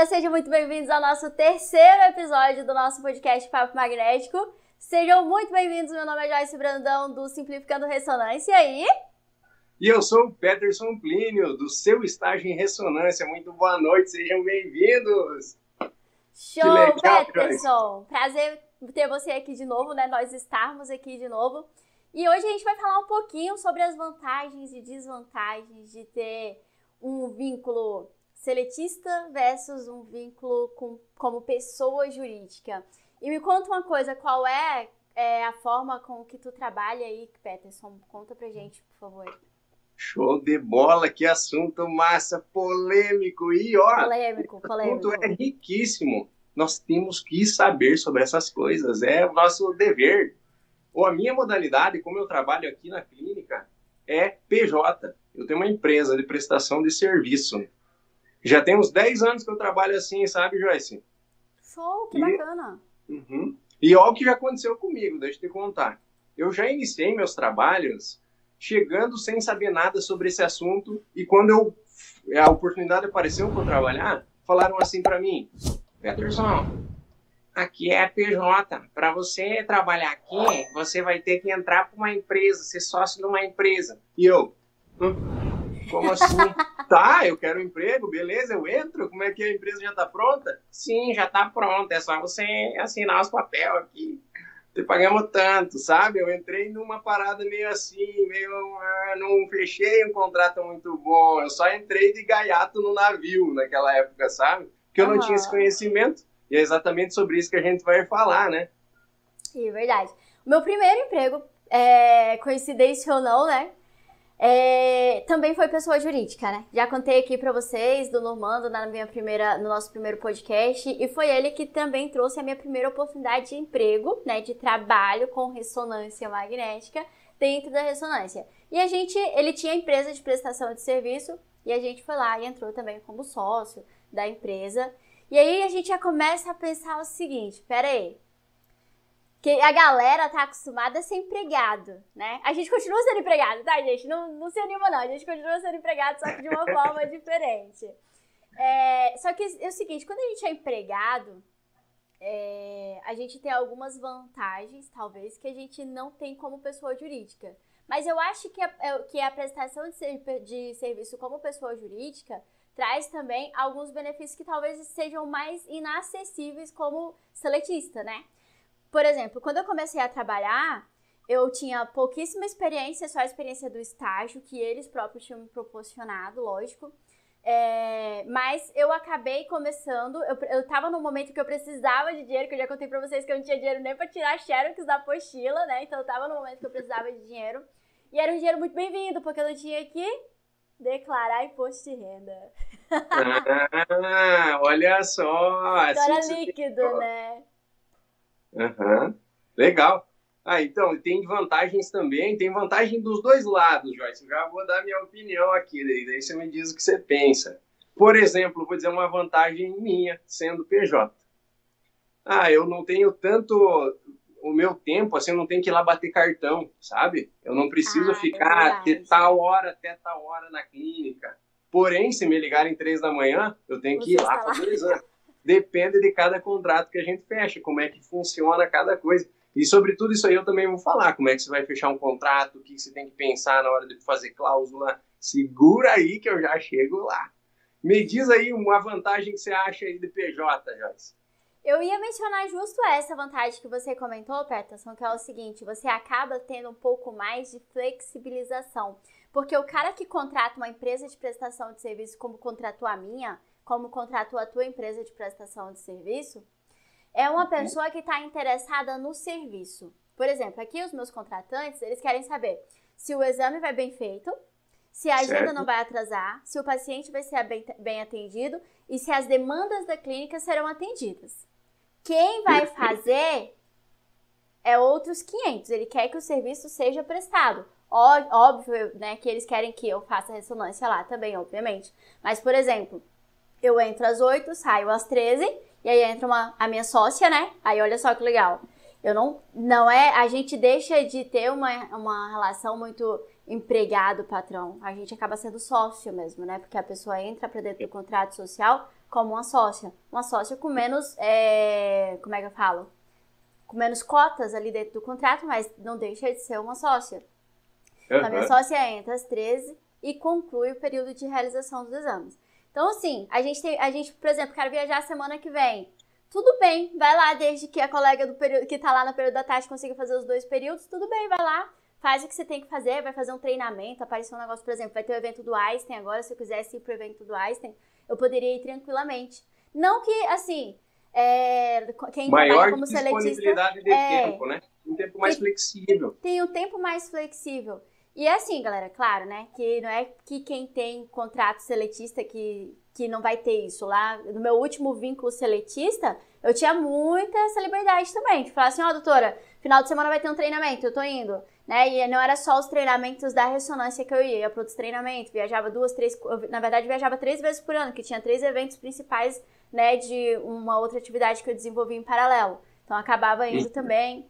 galera, sejam muito bem-vindos ao nosso terceiro episódio do nosso podcast Papo Magnético. Sejam muito bem-vindos, meu nome é Joyce Brandão, do Simplificando Ressonância e... E eu sou o Peterson Plínio, do seu estágio em ressonância. Muito boa noite, sejam bem-vindos! Show, legal, Peterson! Prazer ter você aqui de novo, né? Nós estarmos aqui de novo. E hoje a gente vai falar um pouquinho sobre as vantagens e desvantagens de ter um vínculo seletista versus um vínculo com, como pessoa jurídica. E me conta uma coisa, qual é, é a forma com que tu trabalha aí, Peterson? Conta pra gente, por favor. Show de bola, que assunto massa, polêmico e ó, polêmico, polêmico. O assunto é riquíssimo. Nós temos que saber sobre essas coisas, é o nosso dever. Ou a minha modalidade, como eu trabalho aqui na clínica, é PJ. Eu tenho uma empresa de prestação de serviço. Já tem uns 10 anos que eu trabalho assim, sabe, Joyce? Show, que e, bacana. Uhum. E olha o que já aconteceu comigo, deixa eu te contar. Eu já iniciei meus trabalhos chegando sem saber nada sobre esse assunto e quando eu a oportunidade apareceu para trabalhar, falaram assim para mim, Peterson, aqui é a PJ. Para você trabalhar aqui, você vai ter que entrar para uma empresa, ser sócio de uma empresa. E eu, hum, como assim? tá, eu quero um emprego, beleza, eu entro. Como é que a empresa já está pronta? Sim, já está pronta. É só você assinar os papéis aqui. Te pagamos tanto, sabe? Eu entrei numa parada meio assim, meio. Ah, não fechei um contrato muito bom. Eu só entrei de gaiato no navio naquela época, sabe? Porque eu uhum. não tinha esse conhecimento. E é exatamente sobre isso que a gente vai falar, né? É verdade. O meu primeiro emprego, é, coincidência ou não, né? É, também foi pessoa jurídica, né? Já contei aqui para vocês do Normando na minha primeira, no nosso primeiro podcast e foi ele que também trouxe a minha primeira oportunidade de emprego, né, de trabalho com ressonância magnética dentro da ressonância. E a gente, ele tinha empresa de prestação de serviço e a gente foi lá e entrou também como sócio da empresa. E aí a gente já começa a pensar o seguinte, pera aí, que a galera tá acostumada a ser empregado, né? A gente continua sendo empregado, tá, gente? Não, não se anima, não. A gente continua sendo empregado, só que de uma forma diferente. É, só que é o seguinte, quando a gente é empregado, é, a gente tem algumas vantagens, talvez, que a gente não tem como pessoa jurídica. Mas eu acho que a, é, que a prestação de, ser, de serviço como pessoa jurídica traz também alguns benefícios que talvez sejam mais inacessíveis como seletista, né? Por exemplo, quando eu comecei a trabalhar, eu tinha pouquíssima experiência, só a experiência do estágio, que eles próprios tinham me proporcionado, lógico. É, mas eu acabei começando, eu, eu tava num momento que eu precisava de dinheiro, que eu já contei pra vocês que eu não tinha dinheiro nem pra tirar xerox da apostila, né? Então eu tava no momento que eu precisava de dinheiro. E era um dinheiro muito bem-vindo, porque eu não tinha que declarar imposto de renda. Ah, olha só! Então era líquido, né? Uhum. Legal. Ah, então, tem vantagens também, tem vantagem dos dois lados, Joyce. Já vou dar minha opinião aqui, daí você me diz o que você pensa. Por exemplo, vou dizer uma vantagem minha, sendo PJ. Ah, eu não tenho tanto o meu tempo, assim, eu não tenho que ir lá bater cartão, sabe? Eu não preciso ah, é ficar é de tal hora até tal hora na clínica. Porém, se me ligarem três da manhã, eu tenho que ir lá fazer o exame depende de cada contrato que a gente fecha, como é que funciona cada coisa. E sobre tudo isso aí eu também vou falar, como é que você vai fechar um contrato, o que você tem que pensar na hora de fazer cláusula. Segura aí que eu já chego lá. Me diz aí uma vantagem que você acha aí de PJ, Joyce. Eu ia mencionar justo essa vantagem que você comentou, Peterson, que é o seguinte, você acaba tendo um pouco mais de flexibilização. Porque o cara que contrata uma empresa de prestação de serviço como contratou a minha, como contratou a tua empresa de prestação de serviço, é uma uhum. pessoa que está interessada no serviço. Por exemplo, aqui os meus contratantes, eles querem saber se o exame vai bem feito, se a agenda certo. não vai atrasar, se o paciente vai ser bem, bem atendido e se as demandas da clínica serão atendidas. Quem vai fazer é outros 500. Ele quer que o serviço seja prestado. Óbvio, né, que eles querem que eu faça ressonância lá também, obviamente. Mas, por exemplo, eu entro às 8, saio às 13, e aí entra uma, a minha sócia, né? Aí olha só que legal. Eu não, não é, a gente deixa de ter uma, uma relação muito empregado-patrão. A gente acaba sendo sócio mesmo, né? Porque a pessoa entra para dentro do contrato social como uma sócia. Uma sócia com menos, é, como é que eu falo? Com menos cotas ali dentro do contrato, mas não deixa de ser uma sócia. Uhum. Então, a minha sócia entra às 13 e conclui o período de realização dos exames. Então, assim, a gente tem, a gente, por exemplo, quer viajar semana que vem. Tudo bem, vai lá, desde que a colega do período, que tá lá no período da tarde consiga fazer os dois períodos, tudo bem, vai lá, faz o que você tem que fazer, vai fazer um treinamento, apareceu um negócio, por exemplo, vai ter o evento do Einstein agora, se eu quisesse ir pro evento do Einstein, eu poderia ir tranquilamente. Não que, assim, é, quem Maior trabalha como disponibilidade seletista... de é, tempo, né? Um tempo mais tem, flexível. Tem um tempo mais flexível. E é assim, galera, claro, né? Que não é que quem tem contrato seletista que, que não vai ter isso. Lá no meu último vínculo seletista, eu tinha muita essa liberdade também. De falar assim, ó, oh, doutora, final de semana vai ter um treinamento, eu tô indo. Né? E não era só os treinamentos da ressonância que eu ia, ia para outros treinamentos, viajava duas, três, na verdade viajava três vezes por ano, que tinha três eventos principais, né, de uma outra atividade que eu desenvolvi em paralelo. Então acabava indo também.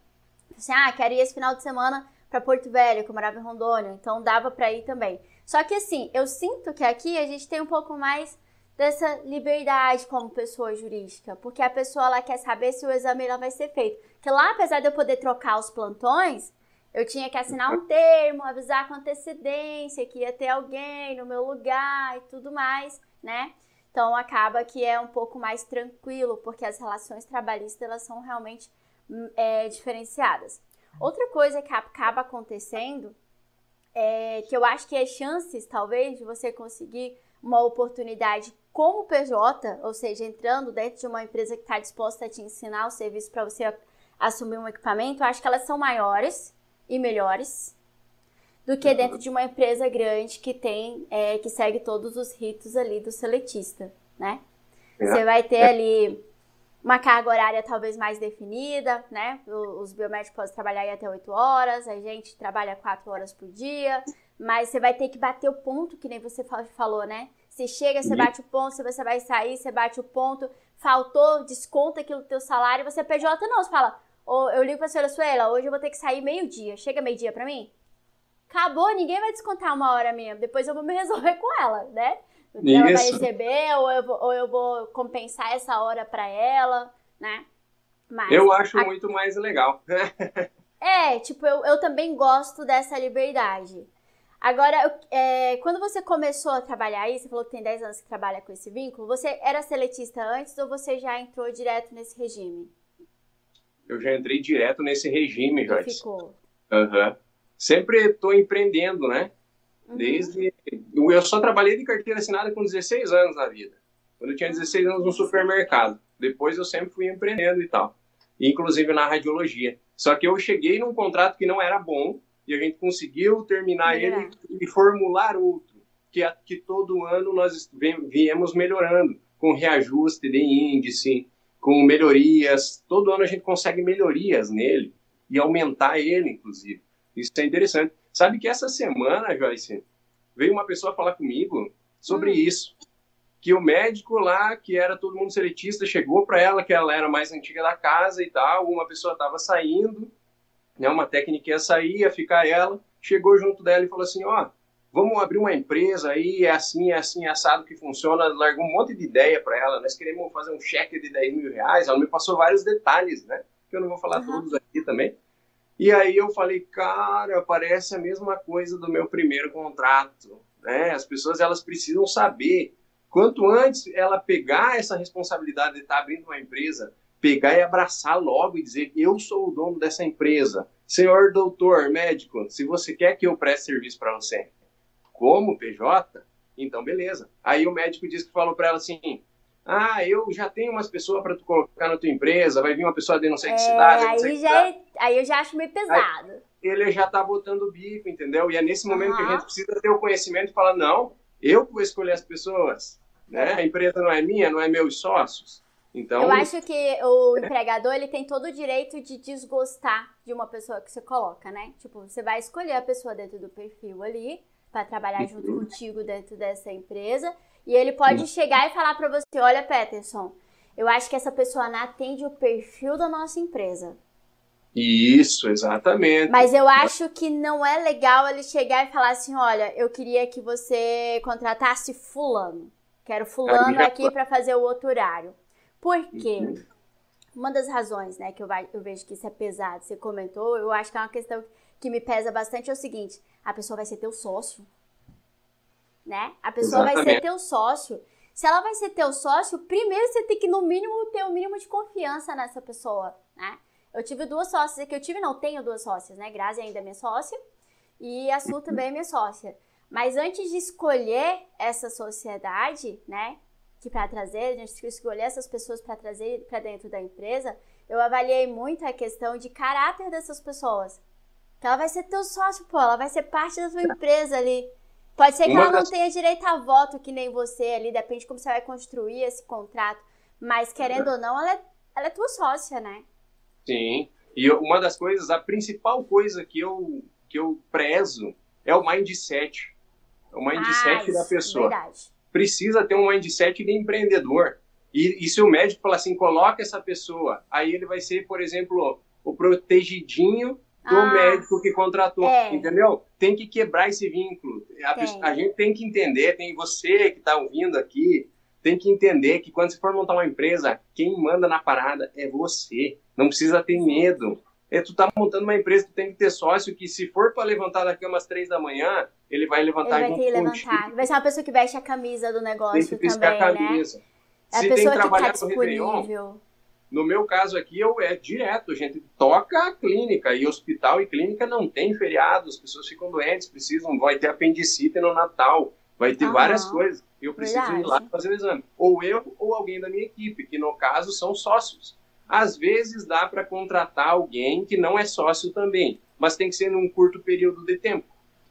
Assim, ah, quero ir esse final de semana para Porto Velho, que eu morava em Rondônia, então dava para ir também. Só que assim, eu sinto que aqui a gente tem um pouco mais dessa liberdade como pessoa jurídica, porque a pessoa ela quer saber se o exame ela vai ser feito. Que lá, apesar de eu poder trocar os plantões, eu tinha que assinar um termo, avisar com antecedência que ia ter alguém no meu lugar e tudo mais, né? Então acaba que é um pouco mais tranquilo, porque as relações trabalhistas elas são realmente hum, é, diferenciadas. Outra coisa que acaba acontecendo é que eu acho que as chances, talvez, de você conseguir uma oportunidade como PJ, ou seja, entrando dentro de uma empresa que está disposta a te ensinar o serviço para você assumir um equipamento, eu acho que elas são maiores e melhores do que dentro de uma empresa grande que tem, é, que segue todos os ritos ali do seletista, né? É. Você vai ter ali uma carga horária talvez mais definida, né? Os biomédicos podem trabalhar aí até 8 horas, a gente trabalha 4 horas por dia, mas você vai ter que bater o ponto, que nem você falou, né? Você chega, você bate o ponto, se você vai sair, você bate o ponto, faltou, desconta aquilo do teu salário, você é PJ não, você fala, oh, eu ligo pra senhora Suela, hoje eu vou ter que sair meio-dia, chega meio-dia pra mim? Acabou, ninguém vai descontar uma hora minha, depois eu vou me resolver com ela, né? Ela vai receber, ou eu, vou, ou eu vou compensar essa hora para ela, né? Mas, eu acho a... muito mais legal. é, tipo, eu, eu também gosto dessa liberdade. Agora, é, quando você começou a trabalhar aí, você falou que tem 10 anos que trabalha com esse vínculo, você era seletista antes ou você já entrou direto nesse regime? Eu já entrei direto nesse regime, Jorge. Ficou. Uhum. Sempre estou empreendendo, né? Uhum. Desde. Eu só trabalhei de carteira assinada com 16 anos na vida. Quando eu tinha 16 anos no supermercado. Depois eu sempre fui empreendendo e tal. Inclusive na radiologia. Só que eu cheguei num contrato que não era bom e a gente conseguiu terminar é. ele e formular outro. Que, que todo ano nós viemos melhorando. Com reajuste de índice, com melhorias. Todo ano a gente consegue melhorias nele e aumentar ele, inclusive. Isso é interessante. Sabe que essa semana, Joyce, veio uma pessoa falar comigo sobre hum. isso. Que o médico lá, que era todo mundo seletista, chegou para ela, que ela era mais antiga da casa e tal. Uma pessoa estava saindo, né, uma técnica ia sair, ia ficar ela. Chegou junto dela e falou assim: Ó, oh, vamos abrir uma empresa aí, é assim, é assim, é assado que funciona. Largou um monte de ideia para ela. Nós queremos fazer um cheque de 10 mil reais. Ela me passou vários detalhes, né? Que eu não vou falar uhum. todos aqui também. E aí eu falei, cara, parece a mesma coisa do meu primeiro contrato. Né? As pessoas elas precisam saber. Quanto antes ela pegar essa responsabilidade de estar abrindo uma empresa, pegar e abraçar logo e dizer, eu sou o dono dessa empresa. Senhor doutor, médico, se você quer que eu preste serviço para você, como PJ, então beleza. Aí o médico disse que falou para ela assim, ah, eu já tenho umas pessoas para tu colocar na tua empresa, vai vir uma pessoa de não sei que é, cidade. Aí, já é, aí eu já acho meio pesado. Aí, ele já tá botando o bico, entendeu? E é nesse momento uhum. que a gente precisa ter o conhecimento e falar, não, eu vou escolher as pessoas, né? A empresa não é minha, não é meus sócios. Então, eu acho que o empregador ele tem todo o direito de desgostar de uma pessoa que você coloca, né? Tipo, você vai escolher a pessoa dentro do perfil ali para trabalhar junto uhum. contigo dentro dessa empresa e ele pode chegar e falar para você: olha, Peterson, eu acho que essa pessoa não atende o perfil da nossa empresa. Isso, exatamente. Mas eu acho que não é legal ele chegar e falar assim: olha, eu queria que você contratasse Fulano. Quero fulano aqui para fazer o outro horário. Por quê? Uhum. Uma das razões, né, que eu, eu vejo que isso é pesado, você comentou, eu acho que é uma questão que me pesa bastante é o seguinte: a pessoa vai ser teu sócio. Né? A pessoa Exatamente. vai ser teu sócio. Se ela vai ser teu sócio, primeiro você tem que, no mínimo, ter o um mínimo de confiança nessa pessoa, né? Eu tive duas sócias que eu tive, não, tenho duas sócias, né? Grazi ainda é minha sócia e a Su também é minha sócia. Mas antes de escolher essa sociedade, né? Que para trazer, a gente escolher essas pessoas para trazer para dentro da empresa, eu avaliei muito a questão de caráter dessas pessoas. Então ela vai ser teu sócio, pô, ela vai ser parte da tua empresa ali. Pode ser que Uma ela das... não tenha direito a voto que nem você ali, depende de como você vai construir esse contrato. Mas querendo uhum. ou não, ela é, ela é tua sócia, né? Sim. E uma das coisas, a principal coisa que eu, que eu prezo é o mindset. É o mindset ah, da pessoa. Verdade. Precisa ter um mindset de empreendedor. E, e se o médico falar assim, coloca essa pessoa, aí ele vai ser, por exemplo, o protegidinho do ah, médico que contratou, é. entendeu? Tem que quebrar esse vínculo. A, a gente tem que entender, tem você que está ouvindo aqui, tem que entender que quando você for montar uma empresa, quem manda na parada é você. Não precisa ter medo. É, tu tá montando uma empresa, tu tem que ter sócio que se for para levantar da cama às três da manhã, ele vai levantar Ele vai ter que levantar. Vai ser uma pessoa que veste a camisa do negócio tem que também, a né? camisa. né? É a se pessoa tem que tá disponível. Réveillon, no meu caso aqui, eu, é direto, a gente toca a clínica, e hospital e clínica não tem feriado, as pessoas ficam doentes, precisam, vai ter apendicite no Natal, vai ter uhum. várias coisas, eu preciso Verdade. ir lá fazer o exame. Ou eu, ou alguém da minha equipe, que no caso são sócios. Às vezes dá para contratar alguém que não é sócio também, mas tem que ser num curto período de tempo.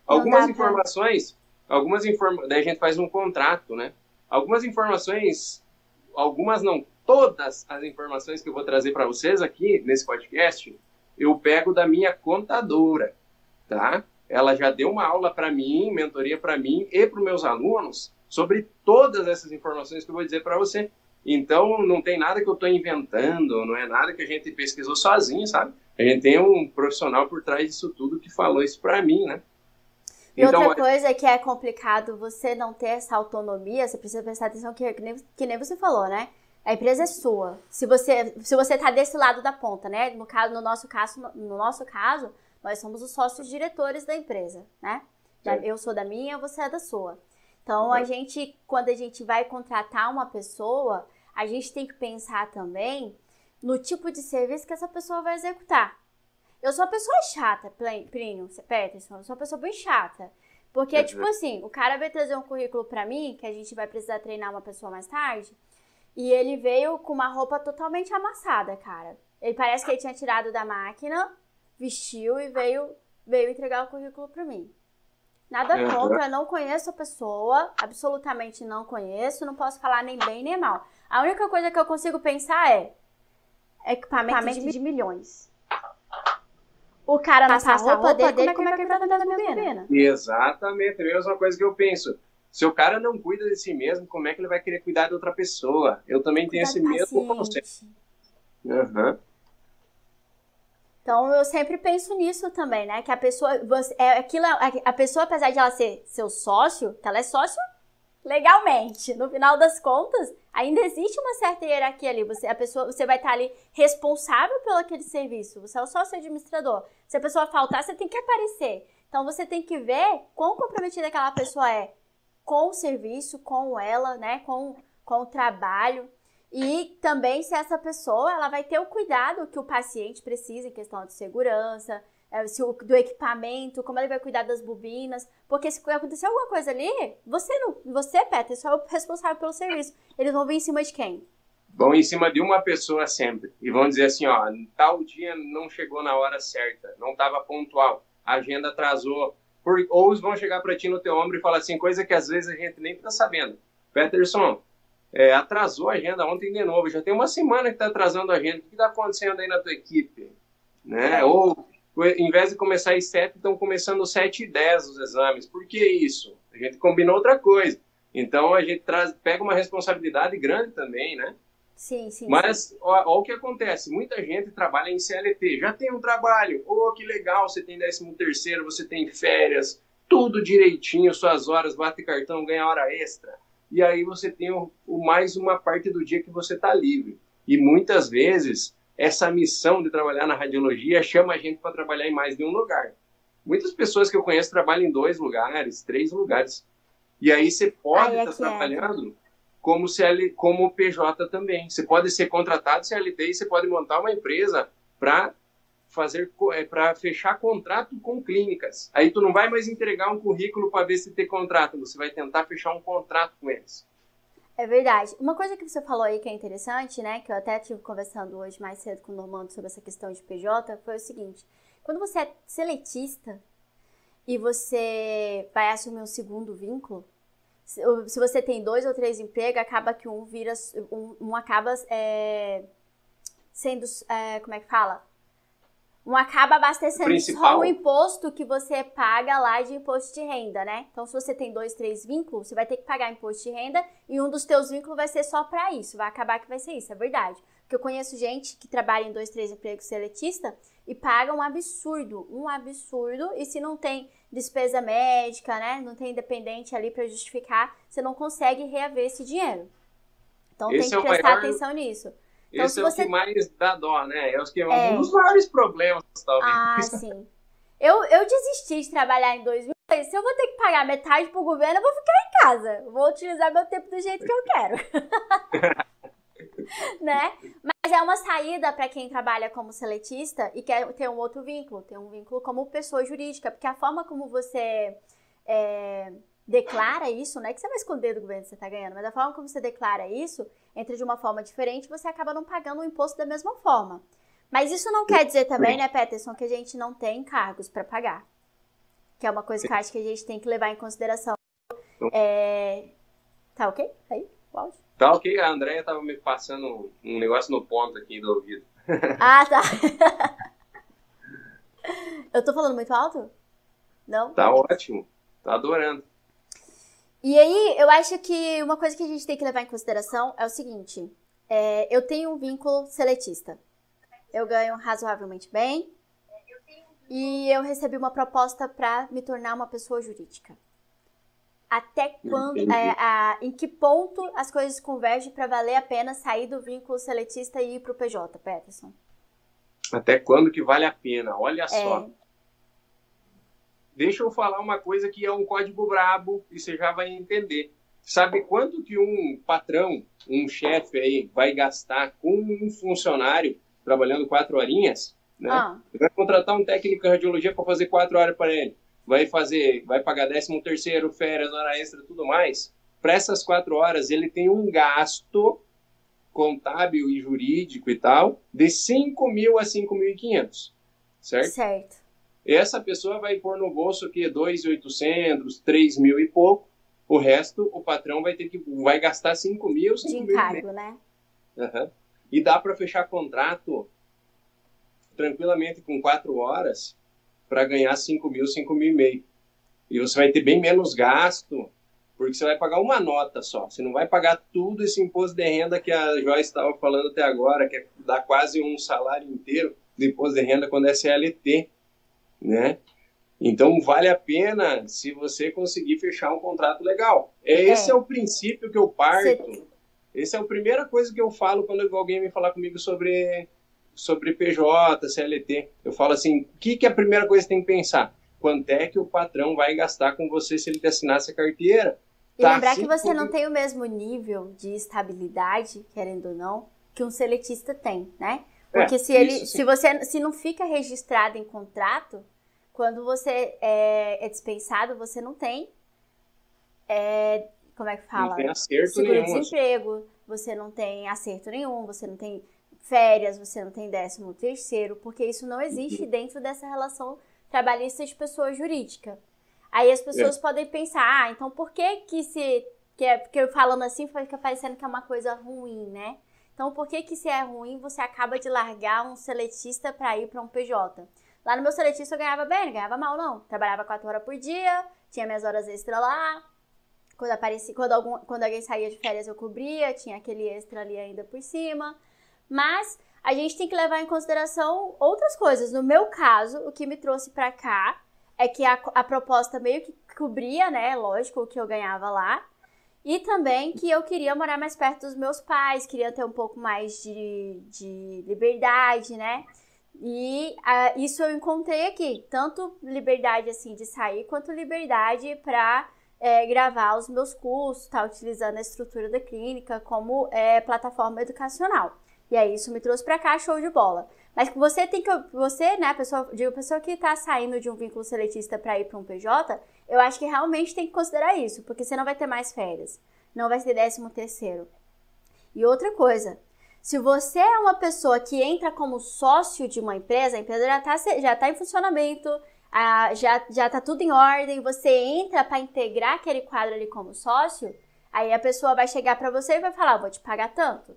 Algumas informações, algumas informações, daí a gente faz um contrato, né? Algumas informações, algumas não todas as informações que eu vou trazer para vocês aqui nesse podcast, eu pego da minha contadora, tá? Ela já deu uma aula para mim, mentoria para mim e para os meus alunos sobre todas essas informações que eu vou dizer para você. Então, não tem nada que eu estou inventando, não é nada que a gente pesquisou sozinho, sabe? A gente tem um profissional por trás disso tudo que falou isso para mim, né? E então, outra coisa que é complicado você não ter essa autonomia, você precisa prestar atenção que, que, nem, que nem você falou, né? A empresa é sua. Se você se você está desse lado da ponta, né? No caso, no nosso caso, no nosso caso, nós somos os sócios diretores da empresa, né? Eu sou da minha, você é da sua. Então, a gente, quando a gente vai contratar uma pessoa, a gente tem que pensar também no tipo de serviço que essa pessoa vai executar. Eu sou uma pessoa chata, Plínio, Peterson, eu sou uma pessoa bem chata. Porque, tipo assim, o cara vai trazer um currículo para mim, que a gente vai precisar treinar uma pessoa mais tarde, e ele veio com uma roupa totalmente amassada, cara. Ele parece que ele tinha tirado da máquina, vestiu e veio, veio entregar o currículo para mim. Nada contra, não conheço a pessoa, absolutamente não conheço, não posso falar nem bem nem mal. A única coisa que eu consigo pensar é equipamento, equipamento de, de, milhões. O cara não passa a roupa, roupa dele, dele, como é que ele vai cuidar da minha bobina? Exatamente, a mesma coisa que eu penso. Se o cara não cuida de si mesmo, como é que ele vai querer cuidar de outra pessoa? Eu também tenho esse mesmo conceito. Uhum. Então eu sempre penso nisso também, né? Que a pessoa, você, é aquilo, a pessoa apesar de ela ser seu sócio, ela é sócio legalmente. No final das contas, ainda existe uma certa hierarquia ali. Você, a pessoa, você vai estar ali responsável pelo aquele serviço. Você é o sócio administrador. Se a pessoa faltar, você tem que aparecer. Então você tem que ver quão comprometida aquela pessoa é com o serviço, com ela, né, com, com o trabalho. E também se essa pessoa ela vai ter o cuidado que o paciente precisa em questão de segurança, é, se o, do equipamento, como ele vai cuidar das bobinas, porque se acontecer alguma coisa ali, você não, você, Peter, só é o responsável pelo serviço. Eles vão vir em cima de quem? Vão em cima de uma pessoa sempre e vão dizer assim, ó, tal dia não chegou na hora certa, não estava pontual, a agenda atrasou, por, ou vão chegar para ti no teu ombro e falar assim, coisa que às vezes a gente nem está sabendo. Peterson, é, atrasou a agenda ontem de novo, já tem uma semana que está atrasando a agenda, o que está acontecendo aí na tua equipe? Né? É. Ou, em vez de começar às 7, estão começando às 7 e 10 os exames. Por que isso? A gente combinou outra coisa. Então, a gente traz, pega uma responsabilidade grande também, né? Sim, sim. Mas ó, o que acontece, muita gente trabalha em CLT, já tem um trabalho, oh, que legal, você tem 13 terceiro, você tem férias, tudo direitinho, suas horas, bate cartão, ganha hora extra. e aí você tem o, o mais uma parte do dia que você está livre. E muitas vezes essa missão de trabalhar na radiologia chama a gente para trabalhar em mais de um lugar. Muitas pessoas que eu conheço trabalham em dois lugares, três lugares. E aí você pode estar tá trabalhando como, CL, como PJ também. Você pode ser contratado CLT e você pode montar uma empresa para fazer é, para fechar contrato com clínicas. Aí tu não vai mais entregar um currículo para ver se tem contrato, você vai tentar fechar um contrato com eles. É verdade. Uma coisa que você falou aí que é interessante, né, que eu até tive conversando hoje mais cedo com o Normando sobre essa questão de PJ, foi o seguinte: quando você é seletista e você vai assumir um segundo vínculo, se você tem dois ou três empregos, acaba que um vira, um, um acaba é, sendo, é, como é que fala? Um acaba abastecendo só o imposto que você paga lá de imposto de renda, né? Então, se você tem dois, três vínculos, você vai ter que pagar imposto de renda e um dos teus vínculos vai ser só para isso. Vai acabar que vai ser isso, é verdade. Porque eu conheço gente que trabalha em dois, três empregos seletista e paga um absurdo, um absurdo. E se não tem despesa médica, né? Não tem independente ali para justificar, você não consegue reaver esse dinheiro. Então esse tem que é prestar maior... atenção nisso. Então, Esse é você... o que mais dá dó, né? É, que, é um dos maiores problemas, talvez. Ah, sim. Eu, eu desisti de trabalhar em 2000. Se eu vou ter que pagar metade pro governo, eu vou ficar em casa. Vou utilizar meu tempo do jeito que eu quero. né? Mas é uma saída para quem trabalha como seletista e quer ter um outro vínculo, ter um vínculo como pessoa jurídica, porque a forma como você é, declara isso, não é que você vai esconder do governo que você está ganhando, mas a forma como você declara isso, entra de uma forma diferente, você acaba não pagando o imposto da mesma forma. Mas isso não quer dizer também, né, Peterson, que a gente não tem cargos para pagar. Que é uma coisa que eu acho que a gente tem que levar em consideração. É... Tá ok? Aí, o áudio? Tá ok, a Andrea tava me passando um negócio no ponto aqui do ouvido. Ah, tá. eu tô falando muito alto? Não? Tá ótimo. Tá adorando. E aí, eu acho que uma coisa que a gente tem que levar em consideração é o seguinte: é, eu tenho um vínculo seletista. Eu ganho razoavelmente bem. E eu recebi uma proposta para me tornar uma pessoa jurídica. Até quando, é, a, em que ponto as coisas convergem para valer a pena sair do vínculo seletista e ir para o PJ, Peterson? Até quando que vale a pena? Olha é, só. Deixa eu falar uma coisa que é um código brabo e você já vai entender. Sabe quanto que um patrão, um chefe aí, vai gastar com um funcionário trabalhando quatro horinhas? Né? Ah. Vai contratar um técnico de radiologia para fazer quatro horas para ele. Vai fazer, vai pagar décimo terceiro, férias, hora extra, tudo mais. Para essas quatro horas, ele tem um gasto contábil e jurídico e tal de 5 mil a 5.500, certo? Certo essa pessoa vai pôr no bolso aqui 2.800, 3 mil e pouco. O resto, o patrão vai ter que vai gastar 5 mil, 5 De encargo, né? Uhum. E dá para fechar contrato tranquilamente com 4 horas para ganhar 5 mil, 5 mil e meio. E você vai ter bem menos gasto, porque você vai pagar uma nota só. Você não vai pagar tudo esse imposto de renda que a Joyce estava falando até agora, que é, dá quase um salário inteiro de imposto de renda quando é CLT né? Então vale a pena se você conseguir fechar um contrato legal. É, esse é, é o princípio que eu parto. Você... Essa é a primeira coisa que eu falo quando alguém vem falar comigo sobre sobre PJ, CLT. Eu falo assim, o que, que é a primeira coisa que tem que pensar? Quanto é que o patrão vai gastar com você se ele te assinasse a carteira? E tá lembrar assim que você não tem o mesmo nível de estabilidade, querendo ou não, que um seletista tem, né? Porque é, se ele, isso, se você, se não fica registrado em contrato, quando você é, é dispensado, você não tem, é, como é que fala? Não tem acerto Seguro-desemprego, você não tem acerto nenhum, você não tem férias, você não tem décimo terceiro, porque isso não existe uhum. dentro dessa relação trabalhista de pessoa jurídica. Aí as pessoas é. podem pensar, ah, então por que que se que é porque falando assim fica parecendo que é uma coisa ruim, né? Então, por que que se é ruim, você acaba de largar um seletista para ir para um PJ? Lá no meu seletista eu ganhava bem, não ganhava mal não. Trabalhava quatro horas por dia, tinha minhas horas extra lá. Quando aparecia, quando, algum, quando alguém saía de férias eu cobria, tinha aquele extra ali ainda por cima. Mas a gente tem que levar em consideração outras coisas. No meu caso, o que me trouxe para cá é que a, a proposta meio que cobria, né, lógico, o que eu ganhava lá. E também que eu queria morar mais perto dos meus pais, queria ter um pouco mais de, de liberdade, né? E isso eu encontrei aqui, tanto liberdade assim de sair, quanto liberdade para é, gravar os meus cursos, tá utilizando a estrutura da clínica como é, plataforma educacional. E aí isso me trouxe para cá, show de bola. Mas você tem que, você, né, pessoa, de pessoa que está saindo de um vínculo seletista para ir para um PJ, eu acho que realmente tem que considerar isso, porque você não vai ter mais férias, não vai ter décimo terceiro. E outra coisa, se você é uma pessoa que entra como sócio de uma empresa, a empresa já está já tá em funcionamento, já, já tá tudo em ordem, você entra para integrar aquele quadro ali como sócio, aí a pessoa vai chegar para você e vai falar, vou te pagar tanto.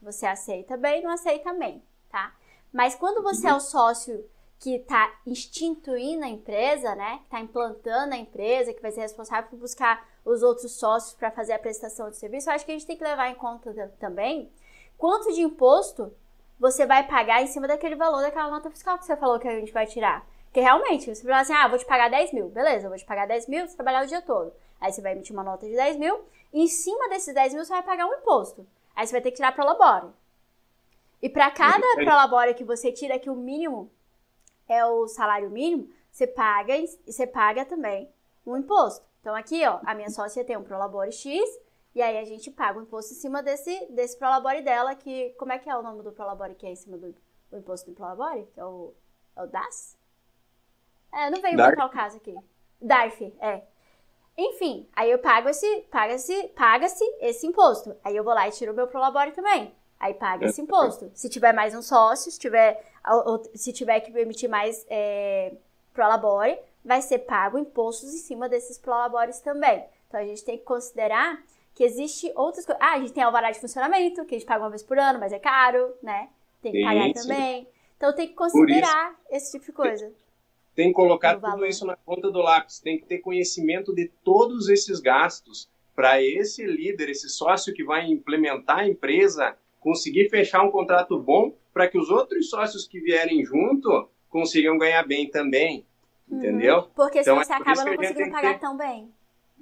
Você aceita bem, não aceita bem, tá? Mas quando você é o sócio que está instituindo a empresa, né? Que está implantando a empresa, que vai ser responsável por buscar os outros sócios para fazer a prestação de serviço, eu acho que a gente tem que levar em conta também quanto de imposto você vai pagar em cima daquele valor daquela nota fiscal que você falou que a gente vai tirar. Porque realmente, você fala assim, ah, vou te pagar 10 mil. Beleza, eu vou te pagar 10 mil, você trabalhar o dia todo. Aí você vai emitir uma nota de 10 mil, e em cima desses 10 mil você vai pagar um imposto. Aí você vai ter que tirar Prolabore. E para cada Prolabore que você tira, que o mínimo é o salário mínimo, você paga, você paga também um imposto. Então aqui, ó, a minha sócia tem um Prolabore X, e aí a gente paga o imposto em cima desse, desse Prolabore dela, que... Como é que é o nome do Prolabore que é em cima do, do imposto do Prolabore? Que é o, é o DAS? É, não veio muito ao caso aqui. DARF, é. Enfim, aí eu pago esse, paga-se, paga-se esse imposto. Aí eu vou lá e tiro o meu Prolabore também. Aí paga esse imposto. Se tiver mais um sócio, se tiver, se tiver que emitir mais é, Prolabore, vai ser pago impostos em cima desses Prolabores também. Então a gente tem que considerar que existe outras coisas. Ah, a gente tem alvará de funcionamento, que a gente paga uma vez por ano, mas é caro, né? Tem que pagar também. Então tem que considerar esse tipo de coisa. Tem que colocar tudo isso na conta do lápis. Tem que ter conhecimento de todos esses gastos para esse líder, esse sócio que vai implementar a empresa, conseguir fechar um contrato bom para que os outros sócios que vierem junto consigam ganhar bem também. Uhum. Entendeu? Porque então, senão é você acaba não conseguindo pagar ter... tão bem.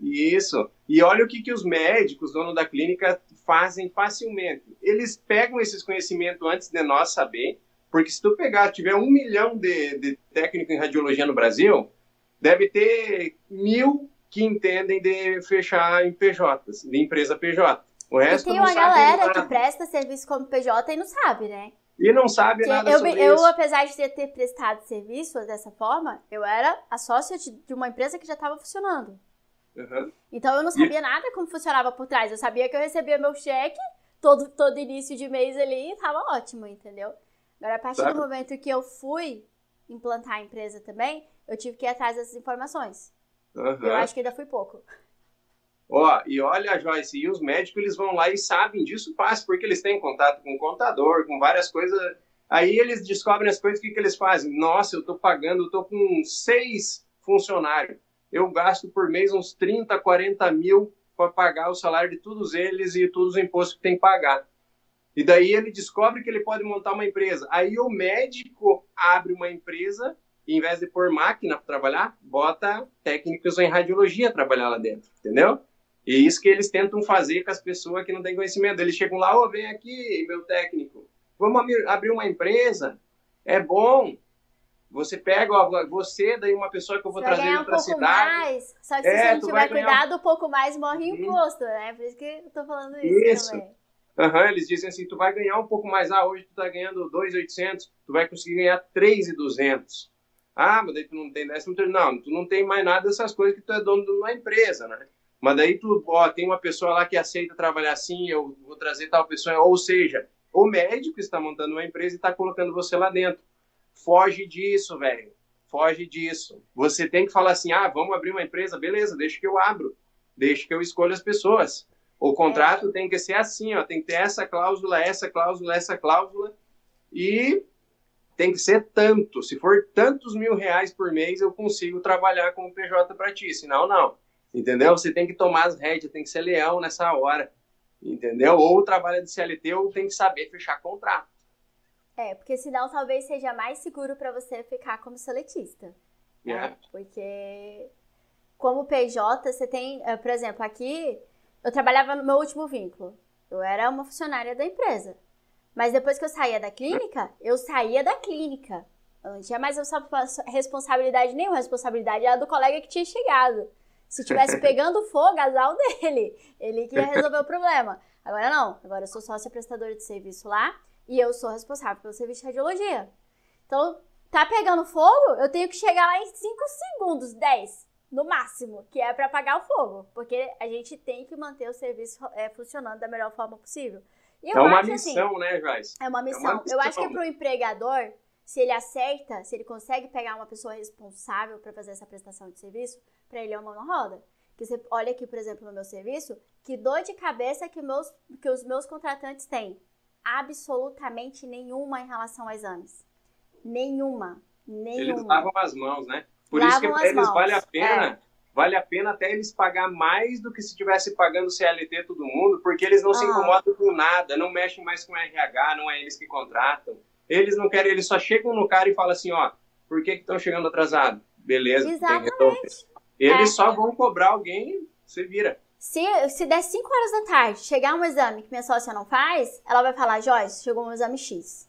Isso. E olha o que, que os médicos, dono da clínica, fazem facilmente. Eles pegam esses conhecimentos antes de nós saber, porque se tu pegar, tiver um milhão de, de técnicos em radiologia no Brasil, deve ter mil que entendem de fechar em PJs, de empresa PJ. O resto e tem uma galera que presta serviço como PJ e não sabe, né? E não sabe que nada eu, sobre eu, isso. apesar de ter prestado serviço dessa forma, eu era a sócia de uma empresa que já estava funcionando. Uhum. Então eu não sabia e... nada como funcionava por trás. Eu sabia que eu recebia meu cheque todo, todo início de mês ali e tava ótimo, entendeu? Agora, a partir Sabe? do momento que eu fui implantar a empresa também, eu tive que ir atrás dessas informações. Uhum. Eu acho que ainda fui pouco. Ó, e olha, Joyce, e os médicos eles vão lá e sabem disso fácil, porque eles têm contato com o contador, com várias coisas. Aí eles descobrem as coisas, o que, que eles fazem? Nossa, eu tô pagando, eu tô com seis funcionários eu gasto por mês uns 30, 40 mil para pagar o salário de todos eles e todos os impostos que tem que pagar. E daí ele descobre que ele pode montar uma empresa. Aí o médico abre uma empresa e, em vez de pôr máquina para trabalhar, bota técnicos em radiologia trabalhar lá dentro, entendeu? E é isso que eles tentam fazer com as pessoas que não têm conhecimento. Eles chegam lá, ô, oh, vem aqui, meu técnico, vamos abrir uma empresa, é bom, você pega, ó, você, daí uma pessoa que eu vou você trazer outra um cidade. Mais, só que é, se a gente tiver cuidado, um pouco mais morre uhum. imposto, né? Por isso que eu tô falando isso, isso. também. Uhum, eles dizem assim, tu vai ganhar um pouco mais, ah, hoje tu tá ganhando 2.800, tu vai conseguir ganhar 3.200. Ah, mas daí tu não tem décimo Não, tu não tem mais nada dessas coisas que tu é dono de uma empresa, né? Mas daí tu, ó, tem uma pessoa lá que aceita trabalhar assim, eu vou trazer tal pessoa, ou seja, o médico está montando uma empresa e está colocando você lá dentro. Foge disso, velho. Foge disso. Você tem que falar assim: ah, vamos abrir uma empresa, beleza, deixa que eu abro. Deixa que eu escolha as pessoas. O contrato é. tem que ser assim, ó, tem que ter essa cláusula, essa cláusula, essa cláusula. E tem que ser tanto. Se for tantos mil reais por mês, eu consigo trabalhar com o PJ para ti. Senão, não. Entendeu? Você tem que tomar as rédeas, tem que ser leão nessa hora. Entendeu? Ou trabalha de CLT ou tem que saber fechar contrato. É, porque senão talvez seja mais seguro para você ficar como seletista. Yeah. Né? É. Porque como PJ, você tem, eh, por exemplo, aqui eu trabalhava no meu último vínculo. Eu era uma funcionária da empresa. Mas depois que eu saía da clínica, eu saía da clínica. Eu não tinha mais responsabilidade nenhuma, a responsabilidade era do colega que tinha chegado. Se tivesse pegando fogo, azar dele. Ele que ia resolver o problema. Agora não. Agora eu sou sócia prestadora de serviço lá e eu sou responsável pelo serviço de radiologia. Então, tá pegando fogo, eu tenho que chegar lá em 5 segundos, 10 no máximo, que é para apagar o fogo, porque a gente tem que manter o serviço é, funcionando da melhor forma possível. é uma assim, missão, assim, né, Joyce? É uma missão. É uma missão. Eu acho que para o empregador, se ele acerta, se ele consegue pegar uma pessoa responsável para fazer essa prestação de serviço, para ele é uma mão roda. Que você olha aqui, por exemplo, no meu serviço, que dor de cabeça que, meus, que os meus contratantes têm. Absolutamente nenhuma em relação a exames. Nenhuma. Nenhuma. Eles lavam as mãos, né? Por Lavam isso que para eles mãos. vale a pena. É. Vale a pena até eles pagar mais do que se estivesse pagando CLT todo mundo, porque eles não se incomodam com nada, não mexem mais com RH, não é eles que contratam. Eles não querem, eles só chegam no cara e falam assim, ó, por que estão chegando atrasado? Beleza, Exatamente. Eles é. só vão cobrar alguém, você vira. Se, se der 5 horas da tarde, chegar um exame que minha sócia não faz, ela vai falar, Joyce, chegou um exame X.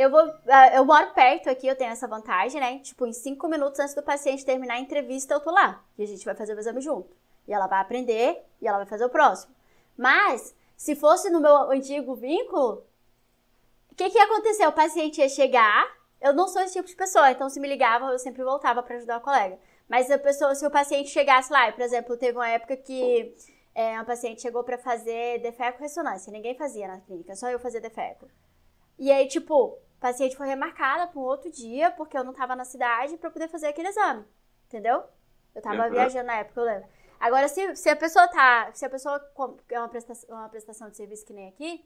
Eu vou. Ah, eu moro perto aqui, eu tenho essa vantagem, né? Tipo, em cinco minutos antes do paciente terminar a entrevista, eu tô lá. E a gente vai fazer o exame junto. E ela vai aprender e ela vai fazer o próximo. Mas, se fosse no meu antigo vínculo, o que, que ia acontecer? O paciente ia chegar. Eu não sou esse tipo de pessoa, então se me ligava, eu sempre voltava para ajudar o colega. Mas a pessoa, se o paciente chegasse lá, por exemplo, teve uma época que é, uma paciente chegou para fazer defeco ressonância. Ninguém fazia na clínica, só eu fazia defeco. E aí, tipo, paciente foi remarcada para um outro dia, porque eu não estava na cidade para poder fazer aquele exame. Entendeu? Eu estava uhum. viajando na época, eu lembro. Agora, se, se a pessoa tá. Se a pessoa é uma prestação, uma prestação de serviço que nem aqui,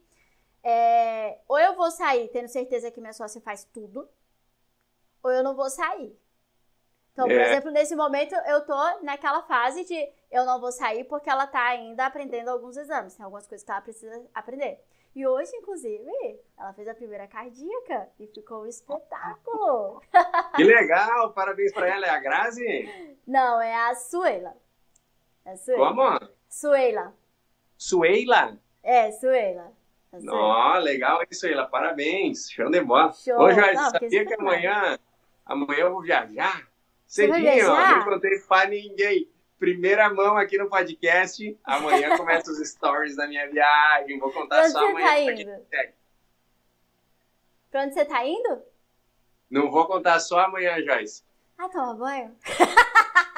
é, ou eu vou sair tendo certeza que minha sócia faz tudo, ou eu não vou sair. Então, por é. exemplo, nesse momento eu tô naquela fase de eu não vou sair porque ela tá ainda aprendendo alguns exames. Tem algumas coisas que ela precisa aprender. E hoje, inclusive, ela fez a primeira cardíaca e ficou um espetáculo. Que legal! Parabéns para ela. É a Grazi? Não, é a Suela. É a Suela. Como? Suela. Suela? É, Suela. Não, legal isso, Suela. Parabéns. Show de bola. Show. Ô, Jorge, Não, sabia que amanhã, amanhã eu vou viajar? Cedinho, ó. Não contei pra ninguém primeira mão aqui no podcast. Amanhã começa os stories da minha viagem. Vou contar pra só amanhã. Tá indo? Pra onde você tá indo? Não vou contar só amanhã, Joyce. Ah, toma banho?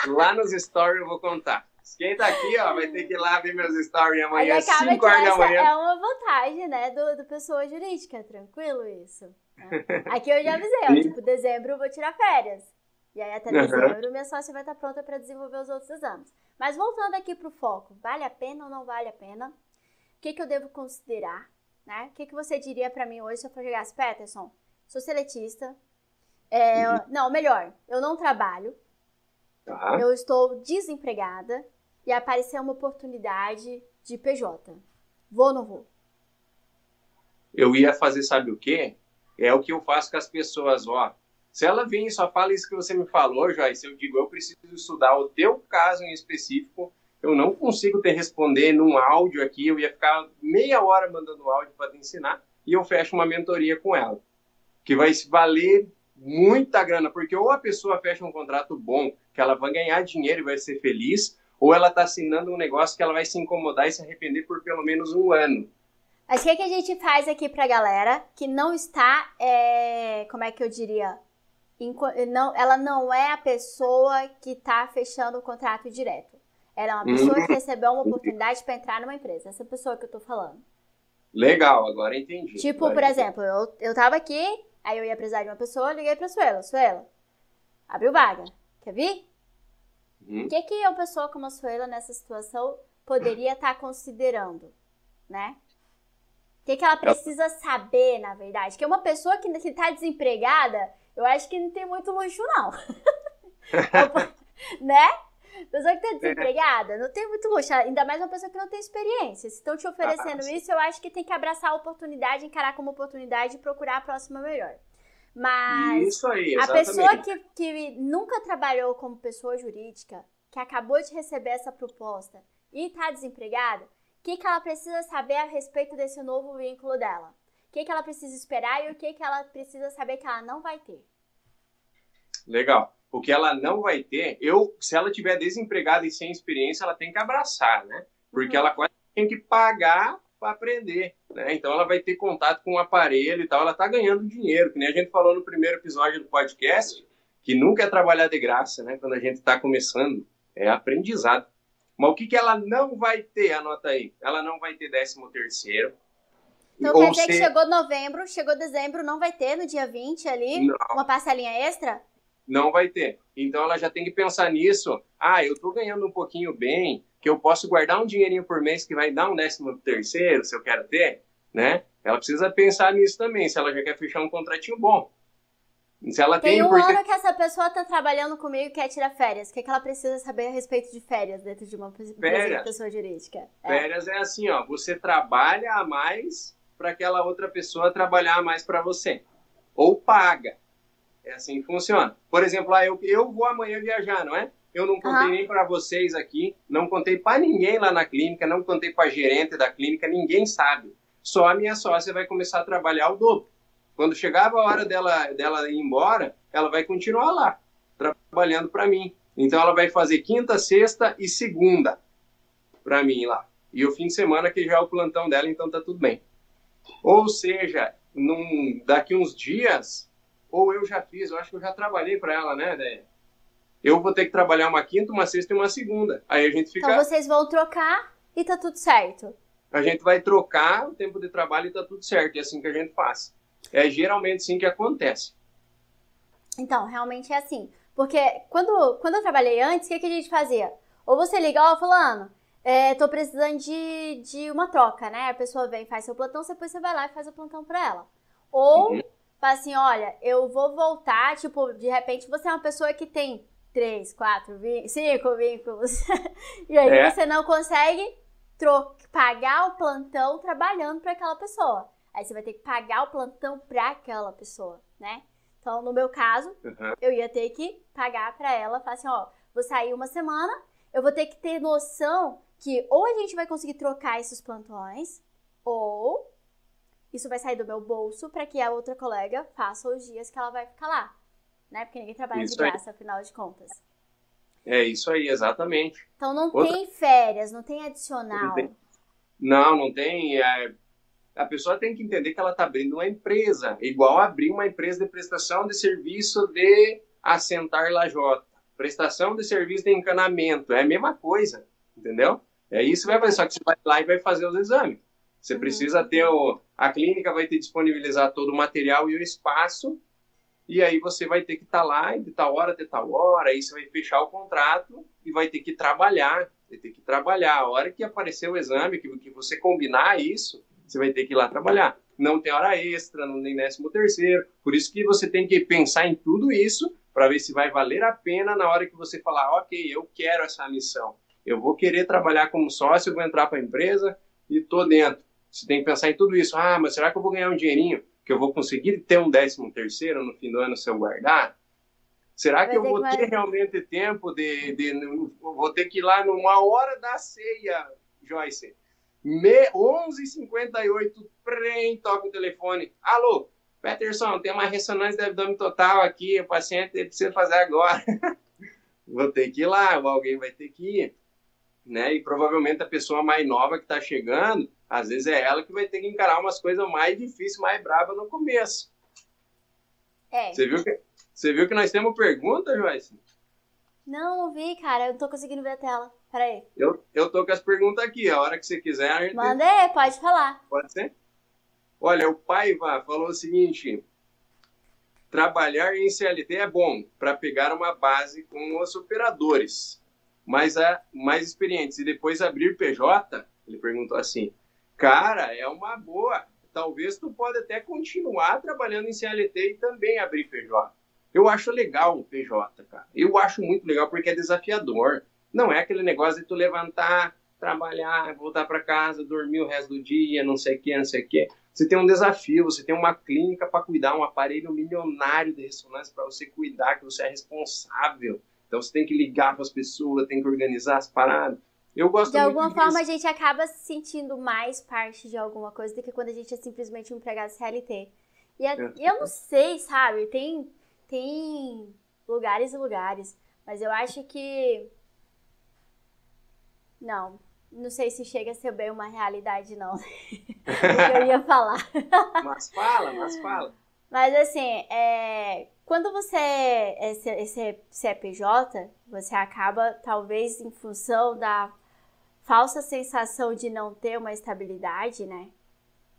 Lá nos stories eu vou contar. Quem tá aqui, ó, vai ter que ir lá ver meus stories amanhã, 5 horas da manhã. É uma vantagem, né, do, do pessoa jurídica. Tranquilo isso? Aqui eu já avisei, ó, tipo, dezembro eu vou tirar férias. E aí até dezembro minha sócia vai estar pronta para desenvolver os outros exames. Mas voltando aqui para o foco, vale a pena ou não vale a pena? O que, que eu devo considerar? Né? O que, que você diria para mim hoje se eu chegasse, Peterson? Sou seletista. É, uhum. Não, melhor, eu não trabalho. Tá. Eu estou desempregada e apareceu uma oportunidade de PJ. Vou ou não vou? Eu ia fazer, sabe o quê? É o que eu faço com as pessoas, ó se ela vem e só fala isso que você me falou, Joyce, eu digo, eu preciso estudar o teu caso em específico, eu não consigo te responder num áudio aqui, eu ia ficar meia hora mandando áudio para te ensinar, e eu fecho uma mentoria com ela, que vai valer muita grana, porque ou a pessoa fecha um contrato bom, que ela vai ganhar dinheiro e vai ser feliz, ou ela está assinando um negócio que ela vai se incomodar e se arrepender por pelo menos um ano. Mas o que, que a gente faz aqui para a galera que não está, é, como é que eu diria, não, ela não é a pessoa que está fechando o contrato direto. Ela é uma pessoa que uhum. recebeu uma oportunidade para entrar numa empresa. Essa pessoa que eu estou falando. Legal, agora entendi. Tipo, por exemplo, eu, eu tava aqui, aí eu ia precisar de uma pessoa, liguei pra Suela. Suela, abriu vaga. Quer vir? Uhum. O que, que uma pessoa como a Suela nessa situação poderia estar tá considerando, né? O que, que ela precisa saber, na verdade? Que uma pessoa que está desempregada, eu acho que não tem muito luxo, não. né? Pessoa que tá desempregada, não tem muito luxo. Ainda mais uma pessoa que não tem experiência. Se estão te oferecendo ah, isso, eu acho que tem que abraçar a oportunidade, encarar como oportunidade e procurar a próxima melhor. Mas aí, a pessoa que, que nunca trabalhou como pessoa jurídica, que acabou de receber essa proposta, e está desempregada, o que, que ela precisa saber a respeito desse novo vínculo dela? O que, que ela precisa esperar e o que, que ela precisa saber que ela não vai ter? Legal. O que ela não vai ter, eu, se ela tiver desempregada e sem experiência, ela tem que abraçar, né? Porque uhum. ela quase tem que pagar para aprender, né? Então ela vai ter contato com o aparelho e tal, ela está ganhando dinheiro, que nem a gente falou no primeiro episódio do podcast, que nunca é trabalhar de graça, né? Quando a gente está começando, é aprendizado. Mas o que, que ela não vai ter, anota aí, ela não vai ter décimo terceiro. Então quer dizer se... que chegou novembro, chegou dezembro, não vai ter no dia 20 ali não. uma parcelinha extra? Não vai ter. Então ela já tem que pensar nisso. Ah, eu estou ganhando um pouquinho bem, que eu posso guardar um dinheirinho por mês que vai dar um décimo terceiro, se eu quero ter, né? Ela precisa pensar nisso também, se ela já quer fechar um contratinho bom. Se ela tem, tem um porque... ano que essa pessoa está trabalhando comigo e quer tirar férias. O que, é que ela precisa saber a respeito de férias dentro de uma férias. pessoa jurídica? É. Férias é assim, ó. Você trabalha a mais para aquela outra pessoa trabalhar mais para você. Ou paga. É assim que funciona. Por exemplo, ah, eu, eu vou amanhã viajar, não é? Eu não contei uhum. nem para vocês aqui, não contei para ninguém lá na clínica, não contei para a gerente da clínica, ninguém sabe. Só a minha sócia vai começar a trabalhar o dobro. Quando chegava a hora dela, dela ir embora, ela vai continuar lá, trabalhando para mim. Então ela vai fazer quinta, sexta e segunda para mim lá. E o fim de semana que já é o plantão dela, então tá tudo bem. Ou seja, num, daqui uns dias, ou eu já fiz, eu acho que eu já trabalhei para ela, né, Déia? Eu vou ter que trabalhar uma quinta, uma sexta e uma segunda. Aí a gente fica. Então vocês vão trocar e tá tudo certo. A gente vai trocar o tempo de trabalho e tá tudo certo. É assim que a gente faz. É geralmente sim que acontece. Então, realmente é assim. Porque quando, quando eu trabalhei antes, o que, que a gente fazia? Ou você liga, ó, oh, fulano, é, tô precisando de, de uma troca, né? A pessoa vem, faz seu plantão, depois você vai lá e faz o plantão pra ela. Ou uhum. fala assim, olha, eu vou voltar, tipo, de repente você é uma pessoa que tem três, quatro, cinco vínculos. e aí é. você não consegue pagar o plantão trabalhando para aquela pessoa. Aí você vai ter que pagar o plantão para aquela pessoa, né? Então, no meu caso, uhum. eu ia ter que pagar para ela, falar assim, ó, vou sair uma semana, eu vou ter que ter noção que ou a gente vai conseguir trocar esses plantões, ou isso vai sair do meu bolso para que a outra colega faça os dias que ela vai ficar lá né? Porque ninguém trabalha isso de graça, aí. afinal de contas. É isso aí, exatamente. Então não Outra... tem férias, não tem adicional. Não, tem... não, não tem. É... A pessoa tem que entender que ela está abrindo uma empresa, igual abrir uma empresa de prestação de serviço de assentar lajota. Prestação de serviço de encanamento, é a mesma coisa, entendeu? É isso vai fazer, só que você vai lá e vai fazer os exames. Você uhum. precisa ter o. A clínica vai ter disponibilizar todo o material e o espaço e aí você vai ter que estar tá lá de tal hora até tal hora, aí você vai fechar o contrato e vai ter que trabalhar, vai ter que trabalhar. A hora que aparecer o exame, que, que você combinar isso, você vai ter que ir lá trabalhar. Não tem hora extra, não tem décimo terceiro, por isso que você tem que pensar em tudo isso para ver se vai valer a pena na hora que você falar, ok, eu quero essa missão, eu vou querer trabalhar como sócio, vou entrar para a empresa e tô dentro. Você tem que pensar em tudo isso. Ah, mas será que eu vou ganhar um dinheirinho? que eu vou conseguir ter um décimo terceiro no fim do ano se eu guardar? Será que eu vou ter realmente tempo de, de, de, Vou ter que ir lá numa hora da ceia, Joyce. 11h58, prem, toca o telefone. Alô, Peterson, tem uma ressonância de abdômen total aqui, o paciente precisa fazer agora. vou ter que ir lá, alguém vai ter que ir. Né? E provavelmente a pessoa mais nova que está chegando às vezes é ela que vai ter que encarar umas coisas mais difíceis, mais bravas no começo. É. Você viu que, você viu que nós temos pergunta, Joyce? Não, não vi, cara. Eu não tô conseguindo ver a tela. Peraí. Eu, eu tô com as perguntas aqui. A hora que você quiser, a gente... Manda aí, pode falar. Pode ser? Olha, o Paiva falou o seguinte: trabalhar em CLT é bom para pegar uma base com os operadores, mas é mais experientes e depois abrir PJ. Ele perguntou assim: Cara, é uma boa. Talvez tu pode até continuar trabalhando em CLT e também abrir PJ. Eu acho legal o PJ, cara. Eu acho muito legal porque é desafiador. Não é aquele negócio de tu levantar, trabalhar, voltar para casa, dormir o resto do dia, não sei o que, não sei o que. Você tem um desafio, você tem uma clínica para cuidar, um aparelho milionário de ressonância para você cuidar, que você é responsável. Então você tem que ligar para as pessoas, tem que organizar as paradas. Eu gosto De alguma forma, disso. a gente acaba se sentindo mais parte de alguma coisa do que quando a gente é simplesmente um empregado CLT. E, é- eu não sei, sabe? Tem, tem lugares e lugares. Mas eu acho que. Não. Não sei se chega a ser bem uma realidade, não. eu ia falar. Mas fala, mas fala. Mas assim, é, quando você é, C- esse CPJ, você acaba, talvez em função da falsa sensação de não ter uma estabilidade, né?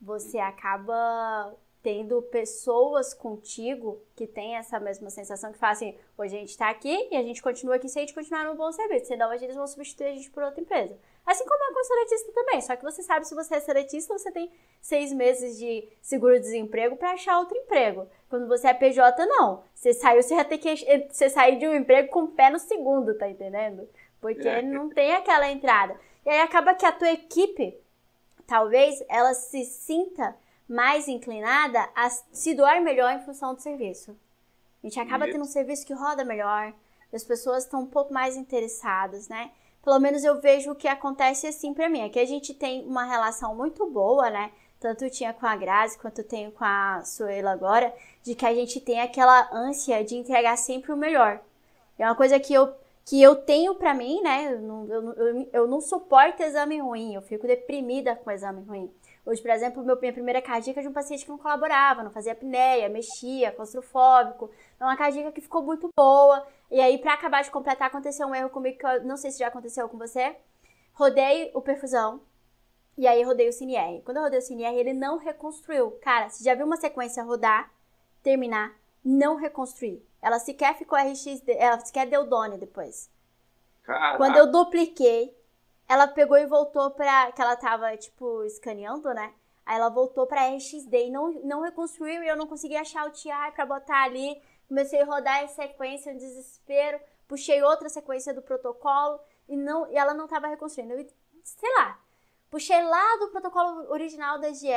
Você acaba tendo pessoas contigo que têm essa mesma sensação, que falam assim, hoje a gente tá aqui e a gente continua aqui se a gente continuar no bom serviço, senão eles vão substituir a gente por outra empresa. Assim como é com o seletista também, só que você sabe se você é seletista, você tem seis meses de seguro-desemprego para achar outro emprego. Quando você é PJ, não. Você saiu, você já tem que você sair de um emprego com o pé no segundo, tá entendendo? Porque É. não tem aquela entrada. E aí acaba que a tua equipe, talvez, ela se sinta mais inclinada a se doar melhor em função do serviço. A gente acaba tendo um serviço que roda melhor, as pessoas estão um pouco mais interessadas, né? Pelo menos eu vejo o que acontece assim pra mim. Aqui a gente tem uma relação muito boa, né? Tanto eu tinha com a Grazi quanto eu tenho com a Suela agora, de que a gente tem aquela ânsia de entregar sempre o melhor. É uma coisa que eu, que eu tenho pra mim, né? Eu eu, eu, eu não suporto exame ruim, eu fico deprimida com exame ruim. Hoje, por exemplo, meu, minha primeira cardíaca de um paciente que não colaborava, não fazia apneia, mexia, claustrofóbico. É uma cardíaca que ficou muito boa. E aí, pra acabar de completar, aconteceu um erro comigo que eu não sei se já aconteceu com você. Rodei o perfusão. E aí rodei o CNR. Quando eu rodei o CNR, ele não reconstruiu. Cara, você já viu uma sequência rodar, terminar, não reconstruir. Ela sequer ficou RX, ela sequer deu done depois. Caraca. Quando eu dupliquei, ela pegou e voltou pra. que ela tava, tipo, escaneando, né? Aí ela voltou pra RXD e não, não reconstruiu e eu não consegui achar o TI pra botar ali. Comecei a rodar em sequência, um desespero. Puxei outra sequência do protocolo e, não, e ela não tava reconstruindo. Eu, sei lá. Puxei lá do protocolo original da GE,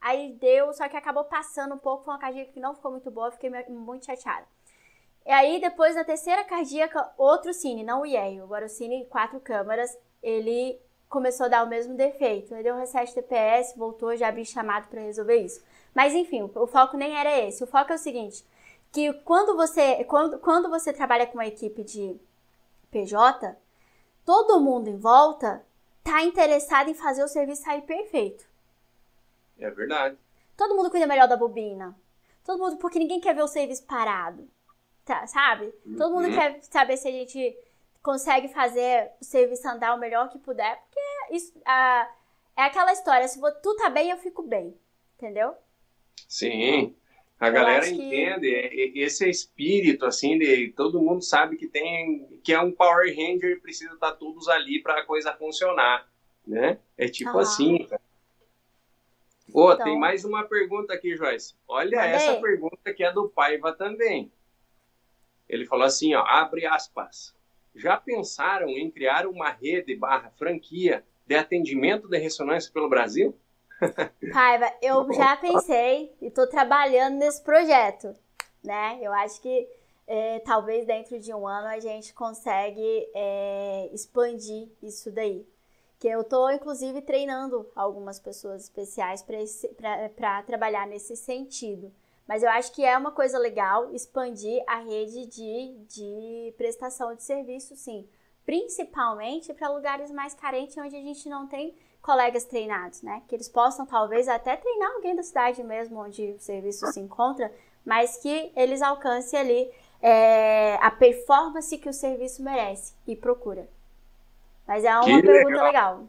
aí deu, só que acabou passando um pouco. Foi uma cardíaca que não ficou muito boa, fiquei muito chateada. E aí, depois da terceira cardíaca, outro Cine, não o IER, agora o Cine quatro câmaras, ele começou a dar o mesmo defeito. Ele deu um reset TPS, voltou, já abri chamado para resolver isso. Mas enfim, o, o foco nem era esse. O foco é o seguinte, que quando você, quando, quando você trabalha com uma equipe de PJ, todo mundo em volta tá interessado em fazer o serviço sair perfeito. É verdade. Todo mundo cuida melhor da bobina. Todo mundo, porque ninguém quer ver o serviço parado. Tá, sabe? Todo mundo Uhum. quer saber se a gente consegue fazer o serviço andar o melhor que puder. Porque isso, ah, é aquela história, se tu tá bem, eu fico bem. Entendeu? Sim. A Eu galera que- entende, é- é- esse é espírito, assim, de todo mundo sabe que tem, que é um Power Ranger e precisa estar todos ali para a coisa funcionar, né? É tipo Aham. assim, cara. Ô, Então- tem mais uma pergunta aqui, Joyce. Olha essa pergunta que é do Paiva também. Ele falou assim, ó, abre aspas. Já pensaram em criar uma rede barra franquia de atendimento de ressonância pelo Brasil? Paiva, eu já pensei e tô trabalhando nesse projeto, né? Eu acho que é, talvez dentro de um ano a gente consegue é, expandir isso daí. Que eu tô, inclusive, treinando algumas pessoas especiais para trabalhar nesse sentido. Mas eu acho que é uma coisa legal expandir a rede de, de prestação de serviço, sim. Principalmente para lugares mais carentes, onde a gente não tem colegas treinados, né? Que eles possam talvez até treinar alguém da cidade mesmo onde o serviço se encontra, mas que eles alcancem ali é, a performance que o serviço merece e procura. Mas é uma Que pergunta legal. legal.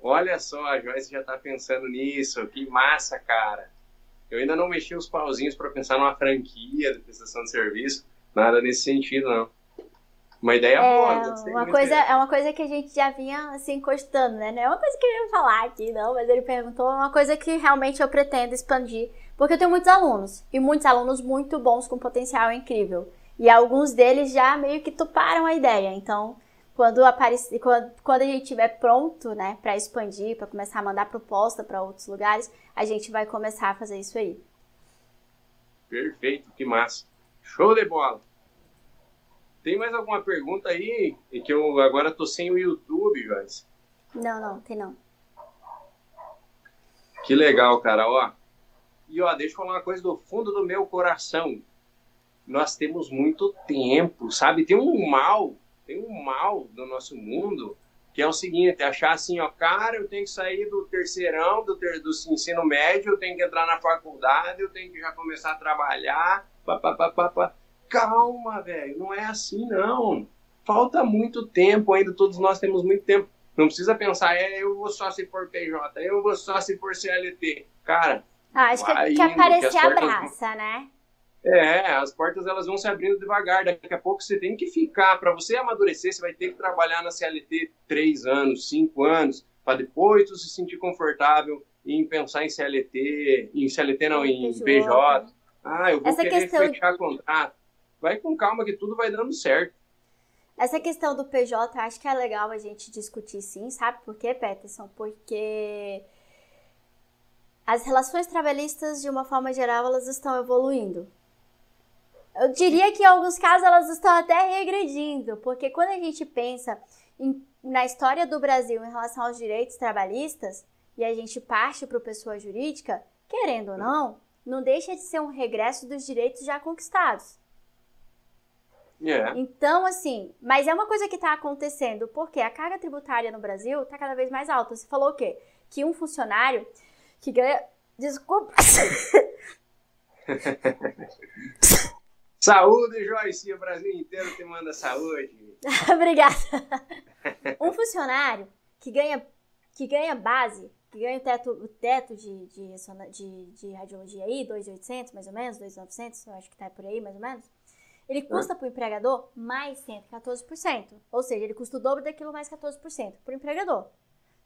Olha só, a Joyce já tá pensando nisso. Que massa, cara. Eu ainda não mexi os pauzinhos para pensar numa franquia de prestação de serviço. Nada nesse sentido, não. Uma ideia boa. É gostei uma, coisa, é uma coisa que a gente já vinha assim encostando, né? Não é uma coisa que eu ia falar aqui, não, mas ele perguntou, é uma coisa que realmente eu pretendo expandir, porque eu tenho muitos alunos, e muitos alunos muito bons com potencial incrível. E alguns deles já meio que toparam a ideia. Então, quando aparecer, quando, quando a gente estiver pronto, né, para expandir, para começar a mandar proposta para outros lugares, a gente vai começar a fazer isso aí. Perfeito, que massa. Show de bola. Tem mais alguma pergunta aí? É que eu agora tô sem o YouTube, Joyce. Não, não, tem não. Que legal, cara, ó. E ó, deixa eu falar uma coisa do fundo do meu coração. Nós temos muito tempo, sabe? Tem um mal, tem um mal no nosso mundo que é o seguinte, achar assim, ó, cara, eu tenho que sair do terceirão, do, ter, do ensino médio, eu tenho que entrar na faculdade, eu tenho que já começar a trabalhar, pá, pá, pá, pá, pá. Calma, velho, não é assim não. Falta muito tempo ainda, todos nós temos muito tempo. Não precisa pensar, é, eu vou só se for PJ, eu vou só se for CLT. Cara, ah, acho que, é que aparecer abraça, né? É, as portas elas vão se abrindo devagar. Daqui a pouco você tem que ficar. Para você amadurecer, você vai ter que trabalhar na CLT três anos, cinco anos, para depois você se sentir confortável em pensar em CLT, em CLT não, em PJ. PJ. Ah, eu vou Essa querer questão... fechar contrato. Vai com calma que tudo vai dando certo. Essa questão do PJ, acho que é legal a gente discutir sim, sabe por quê, Peterson? Porque as relações trabalhistas, de uma forma geral, elas estão evoluindo. Eu diria que em alguns casos elas estão até regredindo, porque quando a gente pensa em, na história do Brasil em relação aos direitos trabalhistas e a gente parte para o pessoa jurídica, querendo ou não, não deixa de ser um regresso dos direitos já conquistados. Yeah. Então, assim, mas é uma coisa que está acontecendo, porque a carga tributária no Brasil está cada vez mais alta. Você falou o quê? Que um funcionário que ganha. Desculpa! Saúde, Joyce, o Brasil inteiro te manda saúde. Obrigada. Um funcionário que ganha, que ganha base, que ganha o teto, o teto de, de, de, de radiologia aí, 2.800 mais ou menos, 2.900, eu acho que tá por aí mais ou menos, ele custa para o empregador mais 114%. Ou seja, ele custa o dobro daquilo mais 14% para o empregador.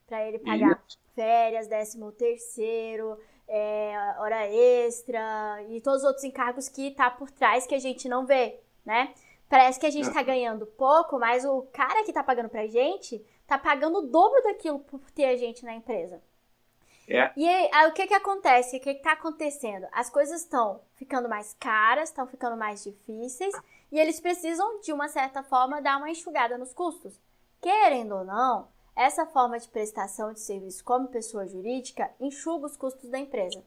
Para ele pagar Isso. férias, décimo terceiro, é, hora extra e todos os outros encargos que tá por trás que a gente não vê, né? Parece que a gente tá ganhando pouco, mas o cara que tá pagando pra gente tá pagando o dobro daquilo por ter a gente na empresa. É. E aí, aí, o que que acontece? O que que tá acontecendo? As coisas estão ficando mais caras, estão ficando mais difíceis e eles precisam, de uma certa forma, dar uma enxugada nos custos. Querendo ou não, essa forma de prestação de serviço como pessoa jurídica enxuga os custos da empresa.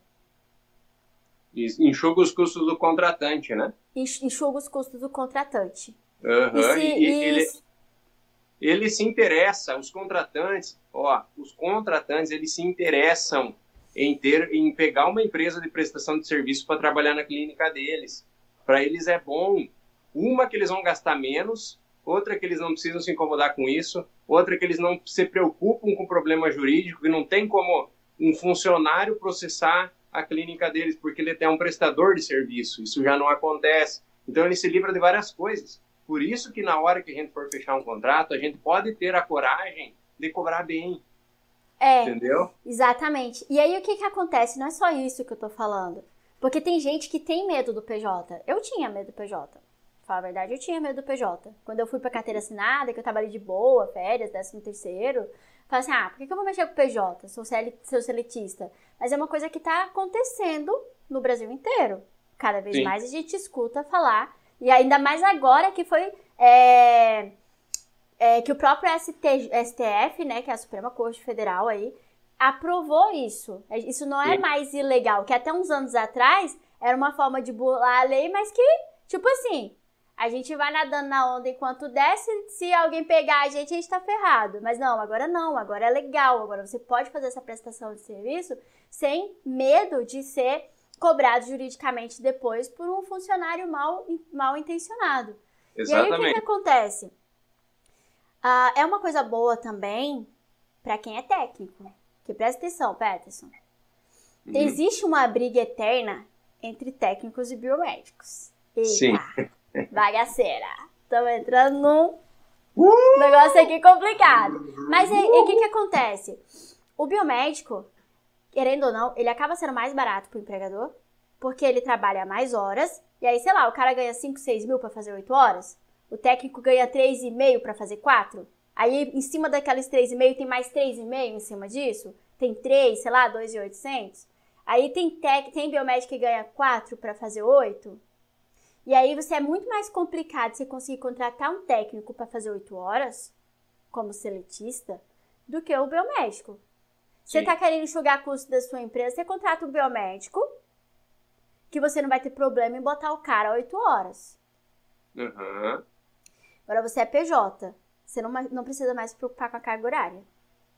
Enxuga os custos do contratante, né? Enxuga os custos do contratante. Uhum. E, se, e, e ele, ele se interessa, os contratantes, ó, os contratantes, eles se interessam em ter, em pegar uma empresa de prestação de serviço para trabalhar na clínica deles. Para eles é bom, uma que eles vão gastar menos outra que eles não precisam se incomodar com isso, outra que eles não se preocupam com o problema jurídico, e não tem como um funcionário processar a clínica deles, porque ele é um prestador de serviço, isso já não acontece. Então ele se livra de várias coisas. Por isso que na hora que a gente for fechar um contrato, a gente pode ter a coragem de cobrar bem. É, entendeu? Exatamente. E aí o que que acontece? Não é só isso que eu tô falando. Porque tem gente que tem medo do PJ. Eu tinha medo do PJ falar a verdade, eu tinha medo do PJ. Quando eu fui pra carteira assinada, que eu trabalhei de boa, férias, décimo terceiro, falei assim, ah, por que, eu vou mexer com o PJ? Sou, CL, sou seletista. Mas é uma coisa que tá acontecendo no Brasil inteiro. Cada vez Sim. mais a gente escuta falar, e ainda mais agora que foi... É, é, que o próprio ST, STF, né, que é a Suprema Corte Federal aí, aprovou isso. Isso não é Sim. mais ilegal, que até uns anos atrás era uma forma de burlar a lei, mas que, tipo assim, a gente vai nadando na onda enquanto desce, se alguém pegar a gente, a gente tá ferrado. Mas não, agora não, agora é legal, agora você pode fazer essa prestação de serviço sem medo de ser cobrado juridicamente depois por um funcionário mal, mal intencionado. Exatamente. E aí o que, que acontece? Ah, é uma coisa boa também para quem é técnico. Que presta atenção, Peterson. Uhum. Existe uma briga eterna entre técnicos e biomédicos. Eita. Sim. Bagaceira. Estamos entrando num uh! negócio aqui complicado. Mas e o que, que acontece? O biomédico, querendo ou não, ele acaba sendo mais barato pro empregador, porque ele trabalha mais horas, e aí, sei lá, o cara ganha 5, 6 mil para fazer 8 horas, o técnico ganha 3,5 para fazer 4, aí em cima daqueles 3,5 tem mais 3,5 em cima disso, tem 3, sei lá, 2,800. Aí tem tec, tem biomédico que ganha 4 para fazer 8, E aí você é muito mais complicado você conseguir contratar um técnico para fazer oito horas, como seletista, do que o biomédico. Você está querendo enxugar custo da sua empresa, você contrata um biomédico, que você não vai ter problema em botar o cara oito horas. Uhum. Agora você é PJ. Você não, não precisa mais se preocupar com a carga horária.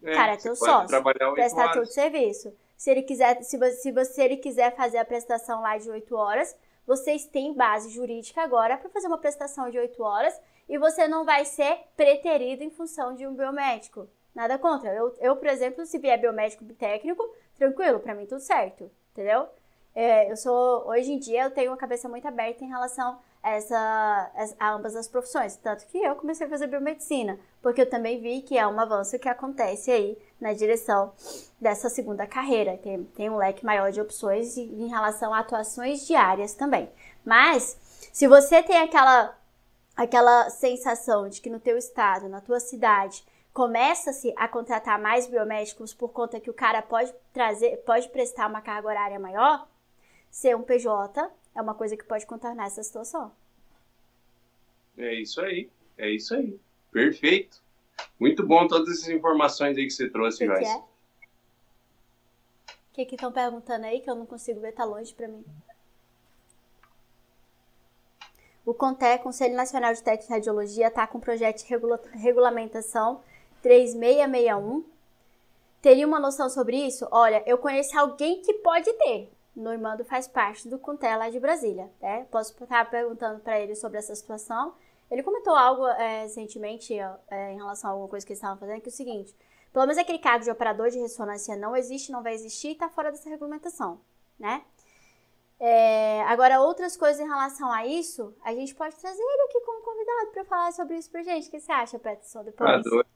É, cara, é teu sócio. Prestar todo o serviço. Se ele quiser, se você, se ele quiser fazer a prestação lá de 8 horas, vocês têm base jurídica agora para fazer uma prestação de 8 horas e você não vai ser preterido em função de um biomédico. Nada contra. Eu, eu por exemplo, se vier biomédico técnico, tranquilo, para mim tudo certo, entendeu? É, eu sou, hoje em dia, eu tenho uma cabeça muito aberta em relação essa, a ambas as profissões. Tanto que eu comecei a fazer biomedicina, porque eu também vi que é um avanço que acontece aí na direção dessa segunda carreira. Tem, tem um leque maior de opções em relação a atuações diárias também. Mas, se você tem aquela, aquela sensação de que no teu estado, na tua cidade, começa-se a contratar mais biomédicos por conta que o cara pode trazer, pode prestar uma carga horária maior, ser um PJ é uma coisa que pode contornar essa situação. É isso aí, é isso aí. Perfeito. Muito bom todas essas informações aí que você trouxe, que Joyce. É? O que que estão perguntando aí que eu não consigo ver, tá longe para mim. O CONTE, Conselho Nacional de Técnica e Radiologia, está com o projeto de regula regulamentação 3661. Teria uma noção sobre isso? Olha, eu conheço alguém que pode ter. Normando faz parte do Conté lá de Brasília, né? Posso estar perguntando para ele sobre essa situação. Ele comentou algo é, recentemente é, em relação a alguma coisa que eles estavam fazendo, que é o seguinte: pelo menos aquele cargo de operador de ressonância não existe, não vai existir e está fora dessa regulamentação, né? É, agora, outras coisas em relação a isso, a gente pode trazer ele aqui como convidado para falar sobre isso pra gente. O que você acha, Peterson, depois? Adoro.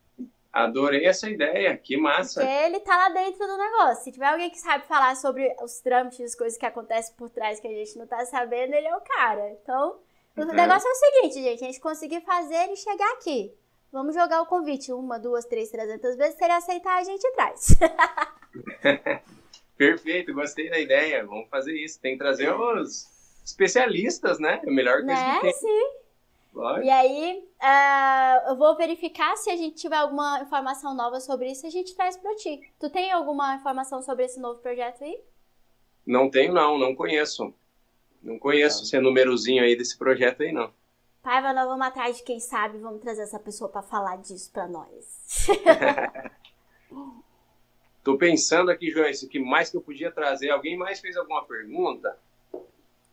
Adorei essa ideia, que massa. Porque ele tá lá dentro do negócio. Se tiver alguém que sabe falar sobre os trâmites, as coisas que acontecem por trás que a gente não tá sabendo, ele é o cara. Então, o uhum. negócio é o seguinte, gente, a gente conseguir fazer ele chegar aqui. Vamos jogar o convite uma, duas, três, trezentas vezes. Se ele aceitar, a gente traz. Perfeito, gostei da ideia. Vamos fazer isso. Tem que trazer os especialistas, né? É a melhor coisa né? que tem. Sim. E aí, uh, eu vou verificar se a gente tiver alguma informação nova sobre isso, a gente traz para ti. Tu tem alguma informação sobre esse novo projeto aí? Não tenho, não, não conheço. Não conheço esse númerozinho aí desse projeto aí, não. Paiva, nós vamos atrás de quem sabe, vamos trazer essa pessoa para falar disso para nós. Tô pensando aqui, Joyce, que mais que eu podia trazer. Alguém mais fez alguma pergunta?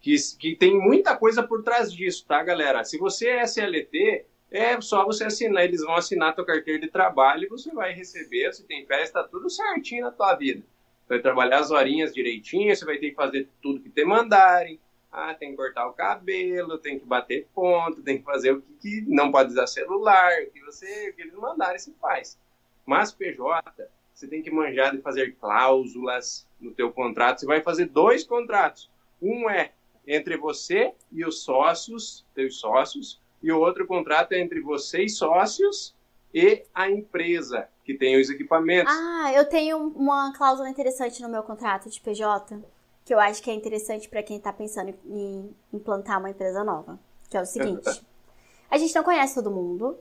que, que tem muita coisa por trás disso, tá, galera? Se você é SLT, é só você assinar, eles vão assinar a tua carteira de trabalho e você vai receber, se tem festa, tá tudo certinho na tua vida. Vai trabalhar as horinhas direitinho, você vai ter que fazer tudo que te mandarem. Ah, tem que cortar o cabelo, tem que bater ponto, tem que fazer o que, que não pode usar celular, o que você, o que eles mandarem, você faz. Mas PJ, você tem que manjar de fazer cláusulas no teu contrato. Você vai fazer dois contratos. Um é entre você e os sócios, teus sócios, e o outro contrato é entre vocês, sócios, e a empresa que tem os equipamentos. Ah, eu tenho uma cláusula interessante no meu contrato de PJ, que eu acho que é interessante para quem está pensando em implantar uma empresa nova, que é o seguinte: a gente não conhece todo mundo,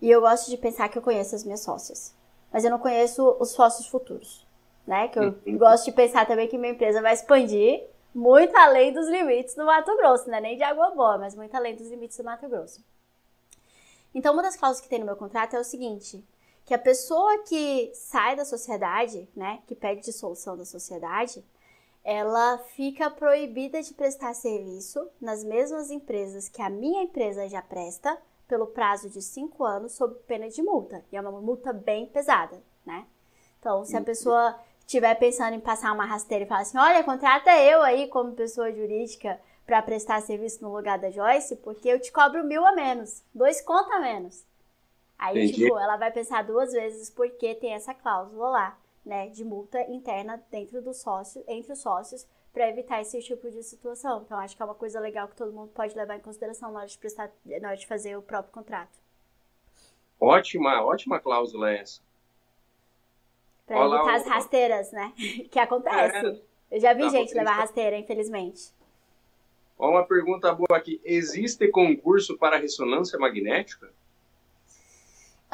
e eu gosto de pensar que eu conheço as minhas sócias, mas eu não conheço os sócios futuros, né? Que eu uhum. gosto de pensar também que minha empresa vai expandir muito além dos limites do Mato Grosso, né? Nem de água boa, mas muito além dos limites do Mato Grosso. Então, uma das cláusulas que tem no meu contrato é o seguinte: que a pessoa que sai da sociedade, né, que pede dissolução da sociedade, ela fica proibida de prestar serviço nas mesmas empresas que a minha empresa já presta pelo prazo de cinco anos sob pena de multa. E é uma multa bem pesada, né? Então, se a pessoa estiver pensando em passar uma rasteira e falar assim: olha, contrata eu aí como pessoa jurídica para prestar serviço no lugar da Joyce, porque eu te cobro mil a menos, dois conta a menos. Aí, Entendi. tipo, ela vai pensar duas vezes porque tem essa cláusula lá, né, de multa interna dentro do sócio, entre os sócios, para evitar esse tipo de situação. Então, acho que é uma coisa legal que todo mundo pode levar em consideração na hora de, prestar, na hora de fazer o próprio contrato. Ótima, ótima cláusula essa. Olá, evitar as rasteiras, né? que acontece. É. Eu já vi gente levar rasteira, infelizmente. Ó, uma pergunta boa aqui. Existe concurso para ressonância magnética?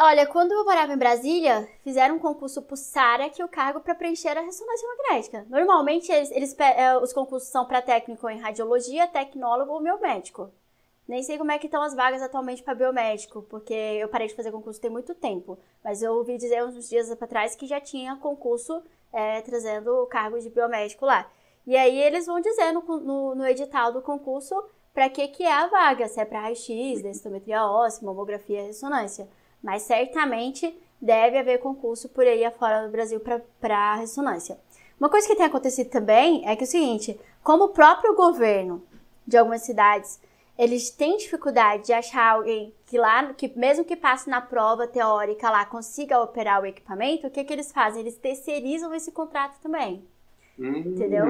Olha, quando eu morava em Brasília, fizeram um concurso pro SARA, o cargo para preencher a ressonância magnética. Normalmente, eles, eles é, os concursos são para técnico em radiologia, tecnólogo ou biomédico. Nem sei como é que estão as vagas atualmente para biomédico, porque eu parei de fazer concurso tem muito tempo. Mas eu ouvi dizer uns dias para trás que já tinha concurso é, trazendo o cargo de biomédico lá. E aí eles vão dizer no, no, no edital do concurso para que, que é a vaga, se é para raio-x, densitometria óssea, mamografia, ressonância. Mas certamente deve haver concurso por aí afora do Brasil para ressonância. Uma coisa que tem acontecido também é que é o seguinte, como o próprio governo de algumas cidades, eles têm dificuldade de achar alguém que lá, que mesmo que passe na prova teórica lá, consiga operar o equipamento, o que, que eles fazem? Eles terceirizam esse contrato também. Hum. Entendeu?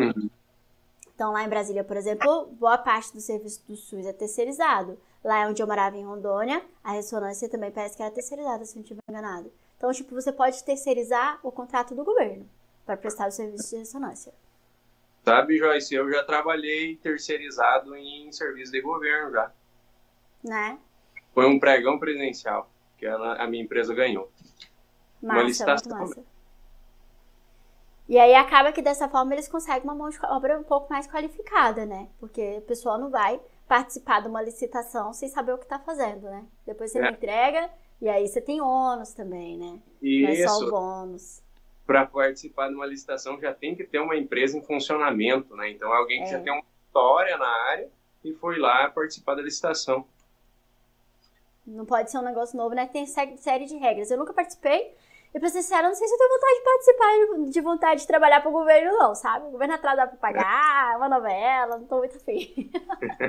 Então, lá em Brasília, por exemplo, boa parte do serviço do SUS é terceirizado. Lá onde eu morava, em Rondônia, a ressonância também parece que era terceirizada, se não estiver enganado. Então, tipo, você pode terceirizar o contrato do governo para prestar o serviço de ressonância. Sabe, Joyce, eu já trabalhei terceirizado em serviço de governo já. Né? Foi um pregão presencial que ela, a minha empresa ganhou. Massa, Uma licitação. Massa. E aí acaba que dessa forma eles conseguem uma mão de obra um pouco mais qualificada, né? Porque o pessoal não vai participar de uma licitação sem saber o que está fazendo, né? Depois você é. entrega e aí você tem ônus também, né? Isso. Não é só o bônus. Para participar de uma licitação já tem que ter uma empresa em funcionamento, né? Então alguém que é. já tem uma história na área e foi lá participar da licitação. Não pode ser um negócio novo, né? Tem série de regras. Eu nunca participei, e pra ser sincera, não sei se eu tenho vontade de participar, de vontade de trabalhar pro governo, não, sabe? O governo atrás dá pra pagar, uma novela, não tô muito afim.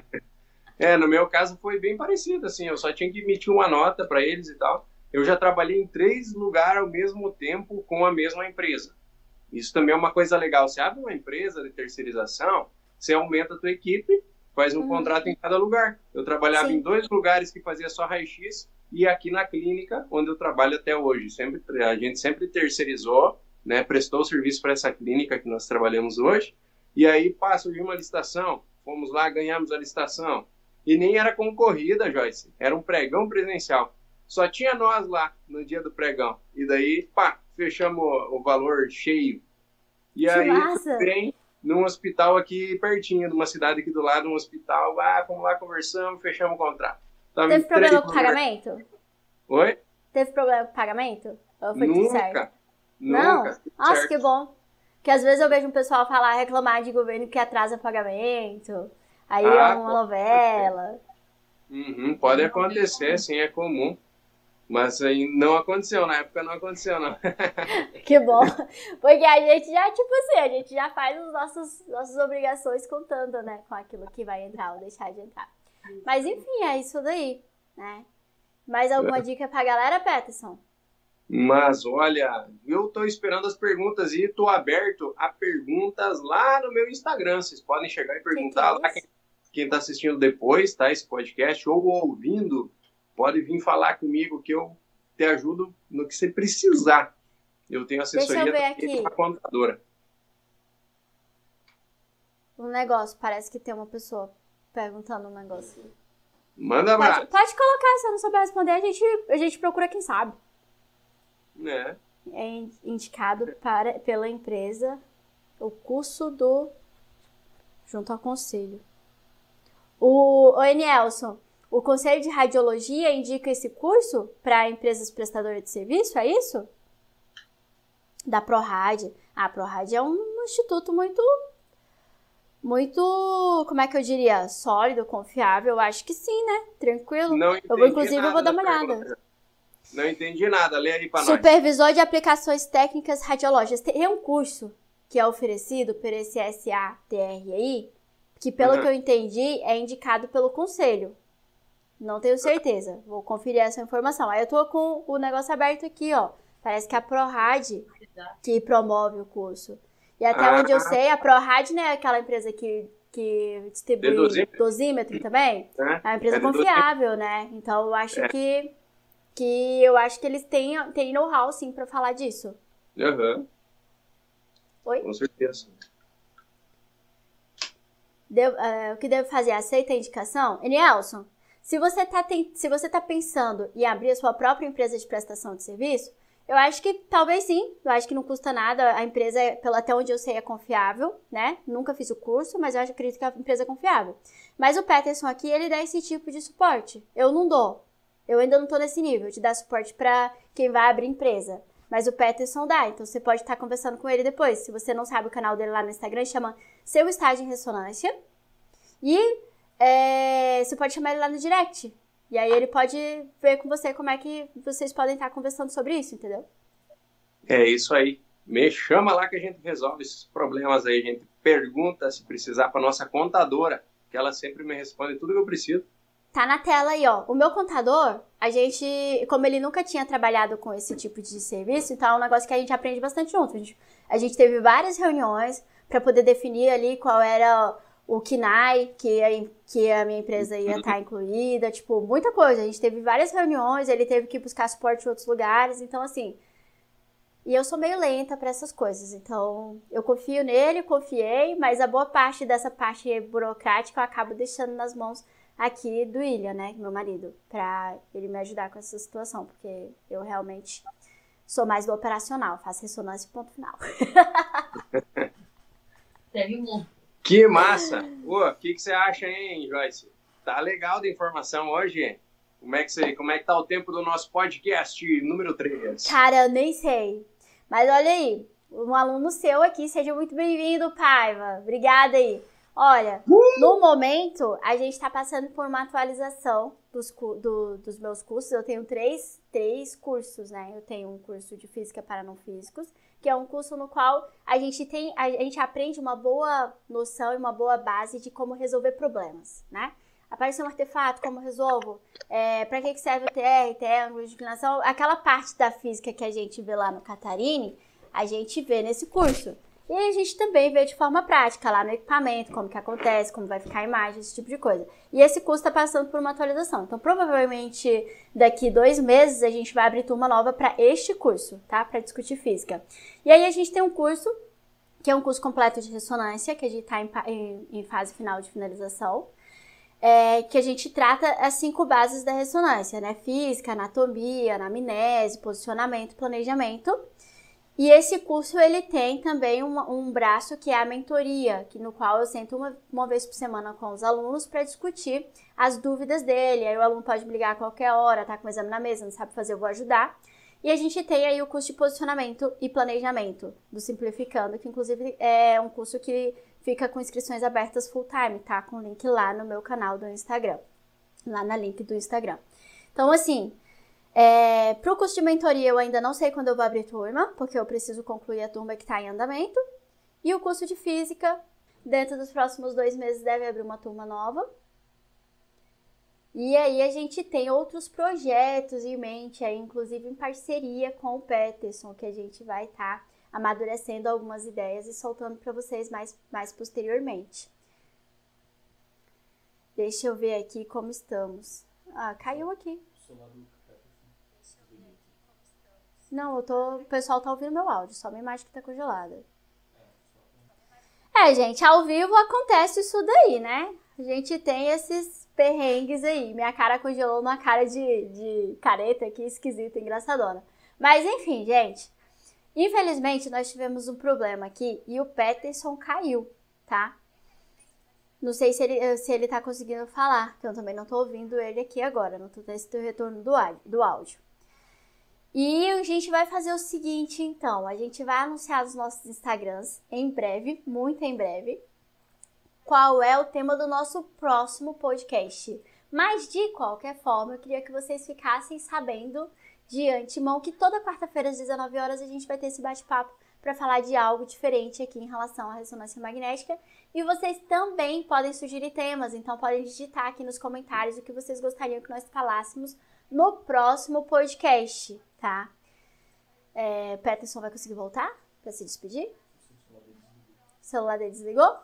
é, no meu caso foi bem parecido, assim, eu só tinha que emitir uma nota para eles e tal. Eu já trabalhei em três lugares ao mesmo tempo com a mesma empresa. Isso também é uma coisa legal. Você abre uma empresa de terceirização, você aumenta a tua equipe, faz um uhum. contrato em cada lugar. Eu trabalhava Sim. em dois lugares que fazia só raio-x e aqui na clínica onde eu trabalho até hoje. Sempre, a gente sempre terceirizou, né, prestou serviço para essa clínica que nós trabalhamos hoje, e aí passa de uma licitação, fomos lá, ganhamos a licitação, e nem era concorrida, Joyce, era um pregão presencial. Só tinha nós lá no dia do pregão, e daí, pá, fechamos o valor cheio. E que aí, vem num hospital aqui pertinho, numa cidade aqui do lado, um hospital, ah, fomos lá, conversamos, fechamos o contrato. Tava Teve problema com o pagamento? Oi? Teve problema com o pagamento? Ou foi nunca, tudo certo? Nunca. Não? Nossa, certo. que bom. Porque às vezes eu vejo um pessoal falar, reclamar de governo que atrasa o pagamento. Aí ah, é uma novela. Uhum, pode acontecer, sim, é comum. Mas aí não aconteceu, na época não aconteceu, não. que bom. Porque a gente já, tipo assim, a gente já faz as nossas, nossas obrigações contando, né? Com aquilo que vai entrar ou deixar de entrar. Mas enfim, é isso daí, né? Mais alguma é. dica pra galera, Peterson? Mas olha, eu tô esperando as perguntas e tô aberto a perguntas lá no meu Instagram. Vocês podem chegar e perguntar que que é lá. Quem, quem tá assistindo depois, tá? Esse podcast, ou ouvindo, pode vir falar comigo que eu te ajudo no que você precisar. Eu tenho assessoria da contadora. Um negócio, parece que tem uma pessoa perguntando um negócio. Manda pode, pode colocar, se eu não souber responder, a gente, a gente procura quem sabe. É. É indicado para, pela empresa o curso do. junto ao conselho. O, o Nelson, o Conselho de Radiologia indica esse curso para empresas prestadoras de serviço, é isso? Da ProRad. Ah, a ProRad é um instituto muito muito, como é que eu diria, sólido, confiável? Eu acho que sim, né? Tranquilo. Não eu vou, inclusive, eu vou dar uma olhada. Não entendi nada, lê aí para nós. Supervisor de aplicações técnicas radiológicas. Tem um curso que é oferecido por esse SATRI, que pelo uhum. que eu entendi, é indicado pelo conselho. Não tenho certeza. Vou conferir essa informação. Aí eu tô com o negócio aberto aqui, ó. Parece que a ProRad que promove o curso. E até ah, onde eu sei, a ProRad né, é aquela empresa que, que distribui dosímetro. dosímetro também. É, é uma empresa é confiável, né? Então eu acho é. que, que eu acho que eles têm, têm know-how sim para falar disso. Uhum. Oi? Com certeza. Devo, uh, o que devo fazer? Aceita a indicação? Nelson, se você está se você tá pensando em abrir a sua própria empresa de prestação de serviço, eu acho que talvez sim, eu acho que não custa nada. A empresa, pelo até onde eu sei, é confiável, né? Nunca fiz o curso, mas eu acredito que a empresa é confiável. Mas o Peterson aqui, ele dá esse tipo de suporte. Eu não dou. Eu ainda não tô nesse nível de dar suporte para quem vai abrir empresa. Mas o Peterson dá, então você pode estar conversando com ele depois. Se você não sabe o canal dele lá no Instagram, chama Seu Estágio em Ressonância. E é, você pode chamar ele lá no direct. E aí ele pode ver com você como é que vocês podem estar conversando sobre isso, entendeu? É isso aí. Me chama lá que a gente resolve esses problemas aí. A gente pergunta se precisar para nossa contadora, que ela sempre me responde tudo que eu preciso. Tá na tela aí, ó. O meu contador, a gente, como ele nunca tinha trabalhado com esse tipo de serviço, então é um negócio que a gente aprende bastante junto. A gente, a gente teve várias reuniões para poder definir ali qual era o KINAI, que a, que a minha empresa ia estar tá incluída, tipo, muita coisa. A gente teve várias reuniões, ele teve que buscar suporte em outros lugares, então assim. E eu sou meio lenta para essas coisas, então eu confio nele, confiei, mas a boa parte dessa parte burocrática eu acabo deixando nas mãos aqui do William, né, meu marido, para ele me ajudar com essa situação, porque eu realmente sou mais do operacional, faço ressonância ponto final. Teve um. Que massa! O que, que você acha, hein, Joyce? Tá legal de informação hoje, Como é que você, como é que tá o tempo do nosso podcast número 3? Cara, eu nem sei. Mas olha aí, um aluno seu aqui, seja muito bem-vindo, Paiva. Obrigada aí. Olha, uh! no momento, a gente está passando por uma atualização dos, do, dos meus cursos. Eu tenho três, três cursos, né? Eu tenho um curso de física para não físicos, que é um curso no qual a gente tem, a, gente aprende uma boa noção e uma boa base de como resolver problemas, né? Apareceu um artefato, como resolvo? É, para que serve o TR, TR, ângulo de inclinação? Aquela parte da física que a gente vê lá no Catarine, a gente vê nesse curso. E a gente também vê de forma prática lá no equipamento, como que acontece, como vai ficar a imagem, esse tipo de coisa. E esse curso está passando por uma atualização. Então, provavelmente, daqui dois meses, a gente vai abrir turma nova para este curso, tá? Para discutir física. E aí a gente tem um curso, que é um curso completo de ressonância, que a gente está em, em, fase final de finalização. É, que a gente trata as cinco bases da ressonância, né? Física, anatomia, anamnese, posicionamento, planejamento. E esse curso ele tem também um, um braço que é a mentoria, que no qual eu sento uma, uma vez por semana com os alunos para discutir as dúvidas dele. Aí o aluno pode me ligar a qualquer hora, tá com o exame na mesa, não sabe fazer, eu vou ajudar. E a gente tem aí o curso de posicionamento e planejamento do Simplificando, que inclusive é um curso que fica com inscrições abertas full time, tá? Com link lá no meu canal do Instagram, lá na link do Instagram. Então, assim, é, para o curso de mentoria, eu ainda não sei quando eu vou abrir turma, porque eu preciso concluir a turma que está em andamento. E o curso de física, dentro dos próximos dois meses, deve abrir uma turma nova. E aí a gente tem outros projetos em mente, aí, inclusive em parceria com o Peterson, que a gente vai estar tá amadurecendo algumas ideias e soltando para vocês mais, mais posteriormente. Deixa eu ver aqui como estamos. Ah, caiu aqui. Não, eu tô. O pessoal tá ouvindo meu áudio, só minha imagem que tá congelada. É, gente, ao vivo acontece isso daí, né? A gente tem esses perrengues aí. Minha cara congelou numa cara de, de careta aqui, esquisita, engraçadona. Mas enfim, gente. Infelizmente, nós tivemos um problema aqui e o Peterson caiu, tá? Não sei se ele, se ele tá conseguindo falar, que eu também não tô ouvindo ele aqui agora, não tô tendo esse retorno do, do áudio. E a gente vai fazer o seguinte, então, a gente vai anunciar os nossos Instagrams em breve, muito em breve, qual é o tema do nosso próximo podcast. Mas de qualquer forma, eu queria que vocês ficassem sabendo de antemão que toda quarta-feira às 19 horas a gente vai ter esse bate-papo para falar de algo diferente aqui em relação à ressonância magnética. E vocês também podem sugerir temas, então podem digitar aqui nos comentários o que vocês gostariam que nós falássemos no próximo podcast tá? É, Peterson vai conseguir voltar para se despedir? O celular dele desligou?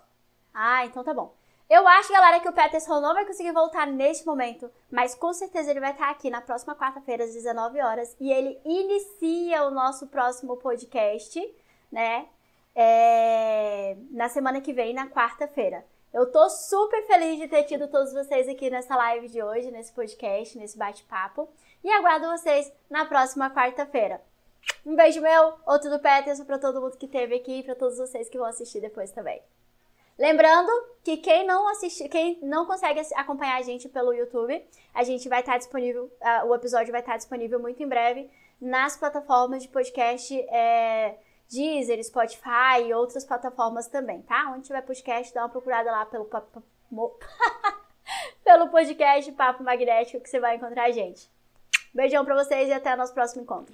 Ah, então tá bom. Eu acho, galera, que o Peterson não vai conseguir voltar neste momento, mas com certeza ele vai estar aqui na próxima quarta-feira, às 19 horas, e ele inicia o nosso próximo podcast, né? É, na semana que vem, na quarta-feira. Eu tô super feliz de ter tido todos vocês aqui nessa live de hoje, nesse podcast, nesse bate-papo. E aguardo vocês na próxima quarta-feira. Um beijo meu, outro do Peterson para todo mundo que esteve aqui e para todos vocês que vão assistir depois também. Lembrando que quem não assiste, quem não consegue acompanhar a gente pelo YouTube, a gente vai estar disponível, uh, o episódio vai estar disponível muito em breve nas plataformas de podcast é, Deezer, Spotify e outras plataformas também, tá? Onde tiver podcast, dá uma procurada lá pelo, pelo podcast Papo Magnético que você vai encontrar a gente. Beijão pra vocês e até o nosso próximo encontro.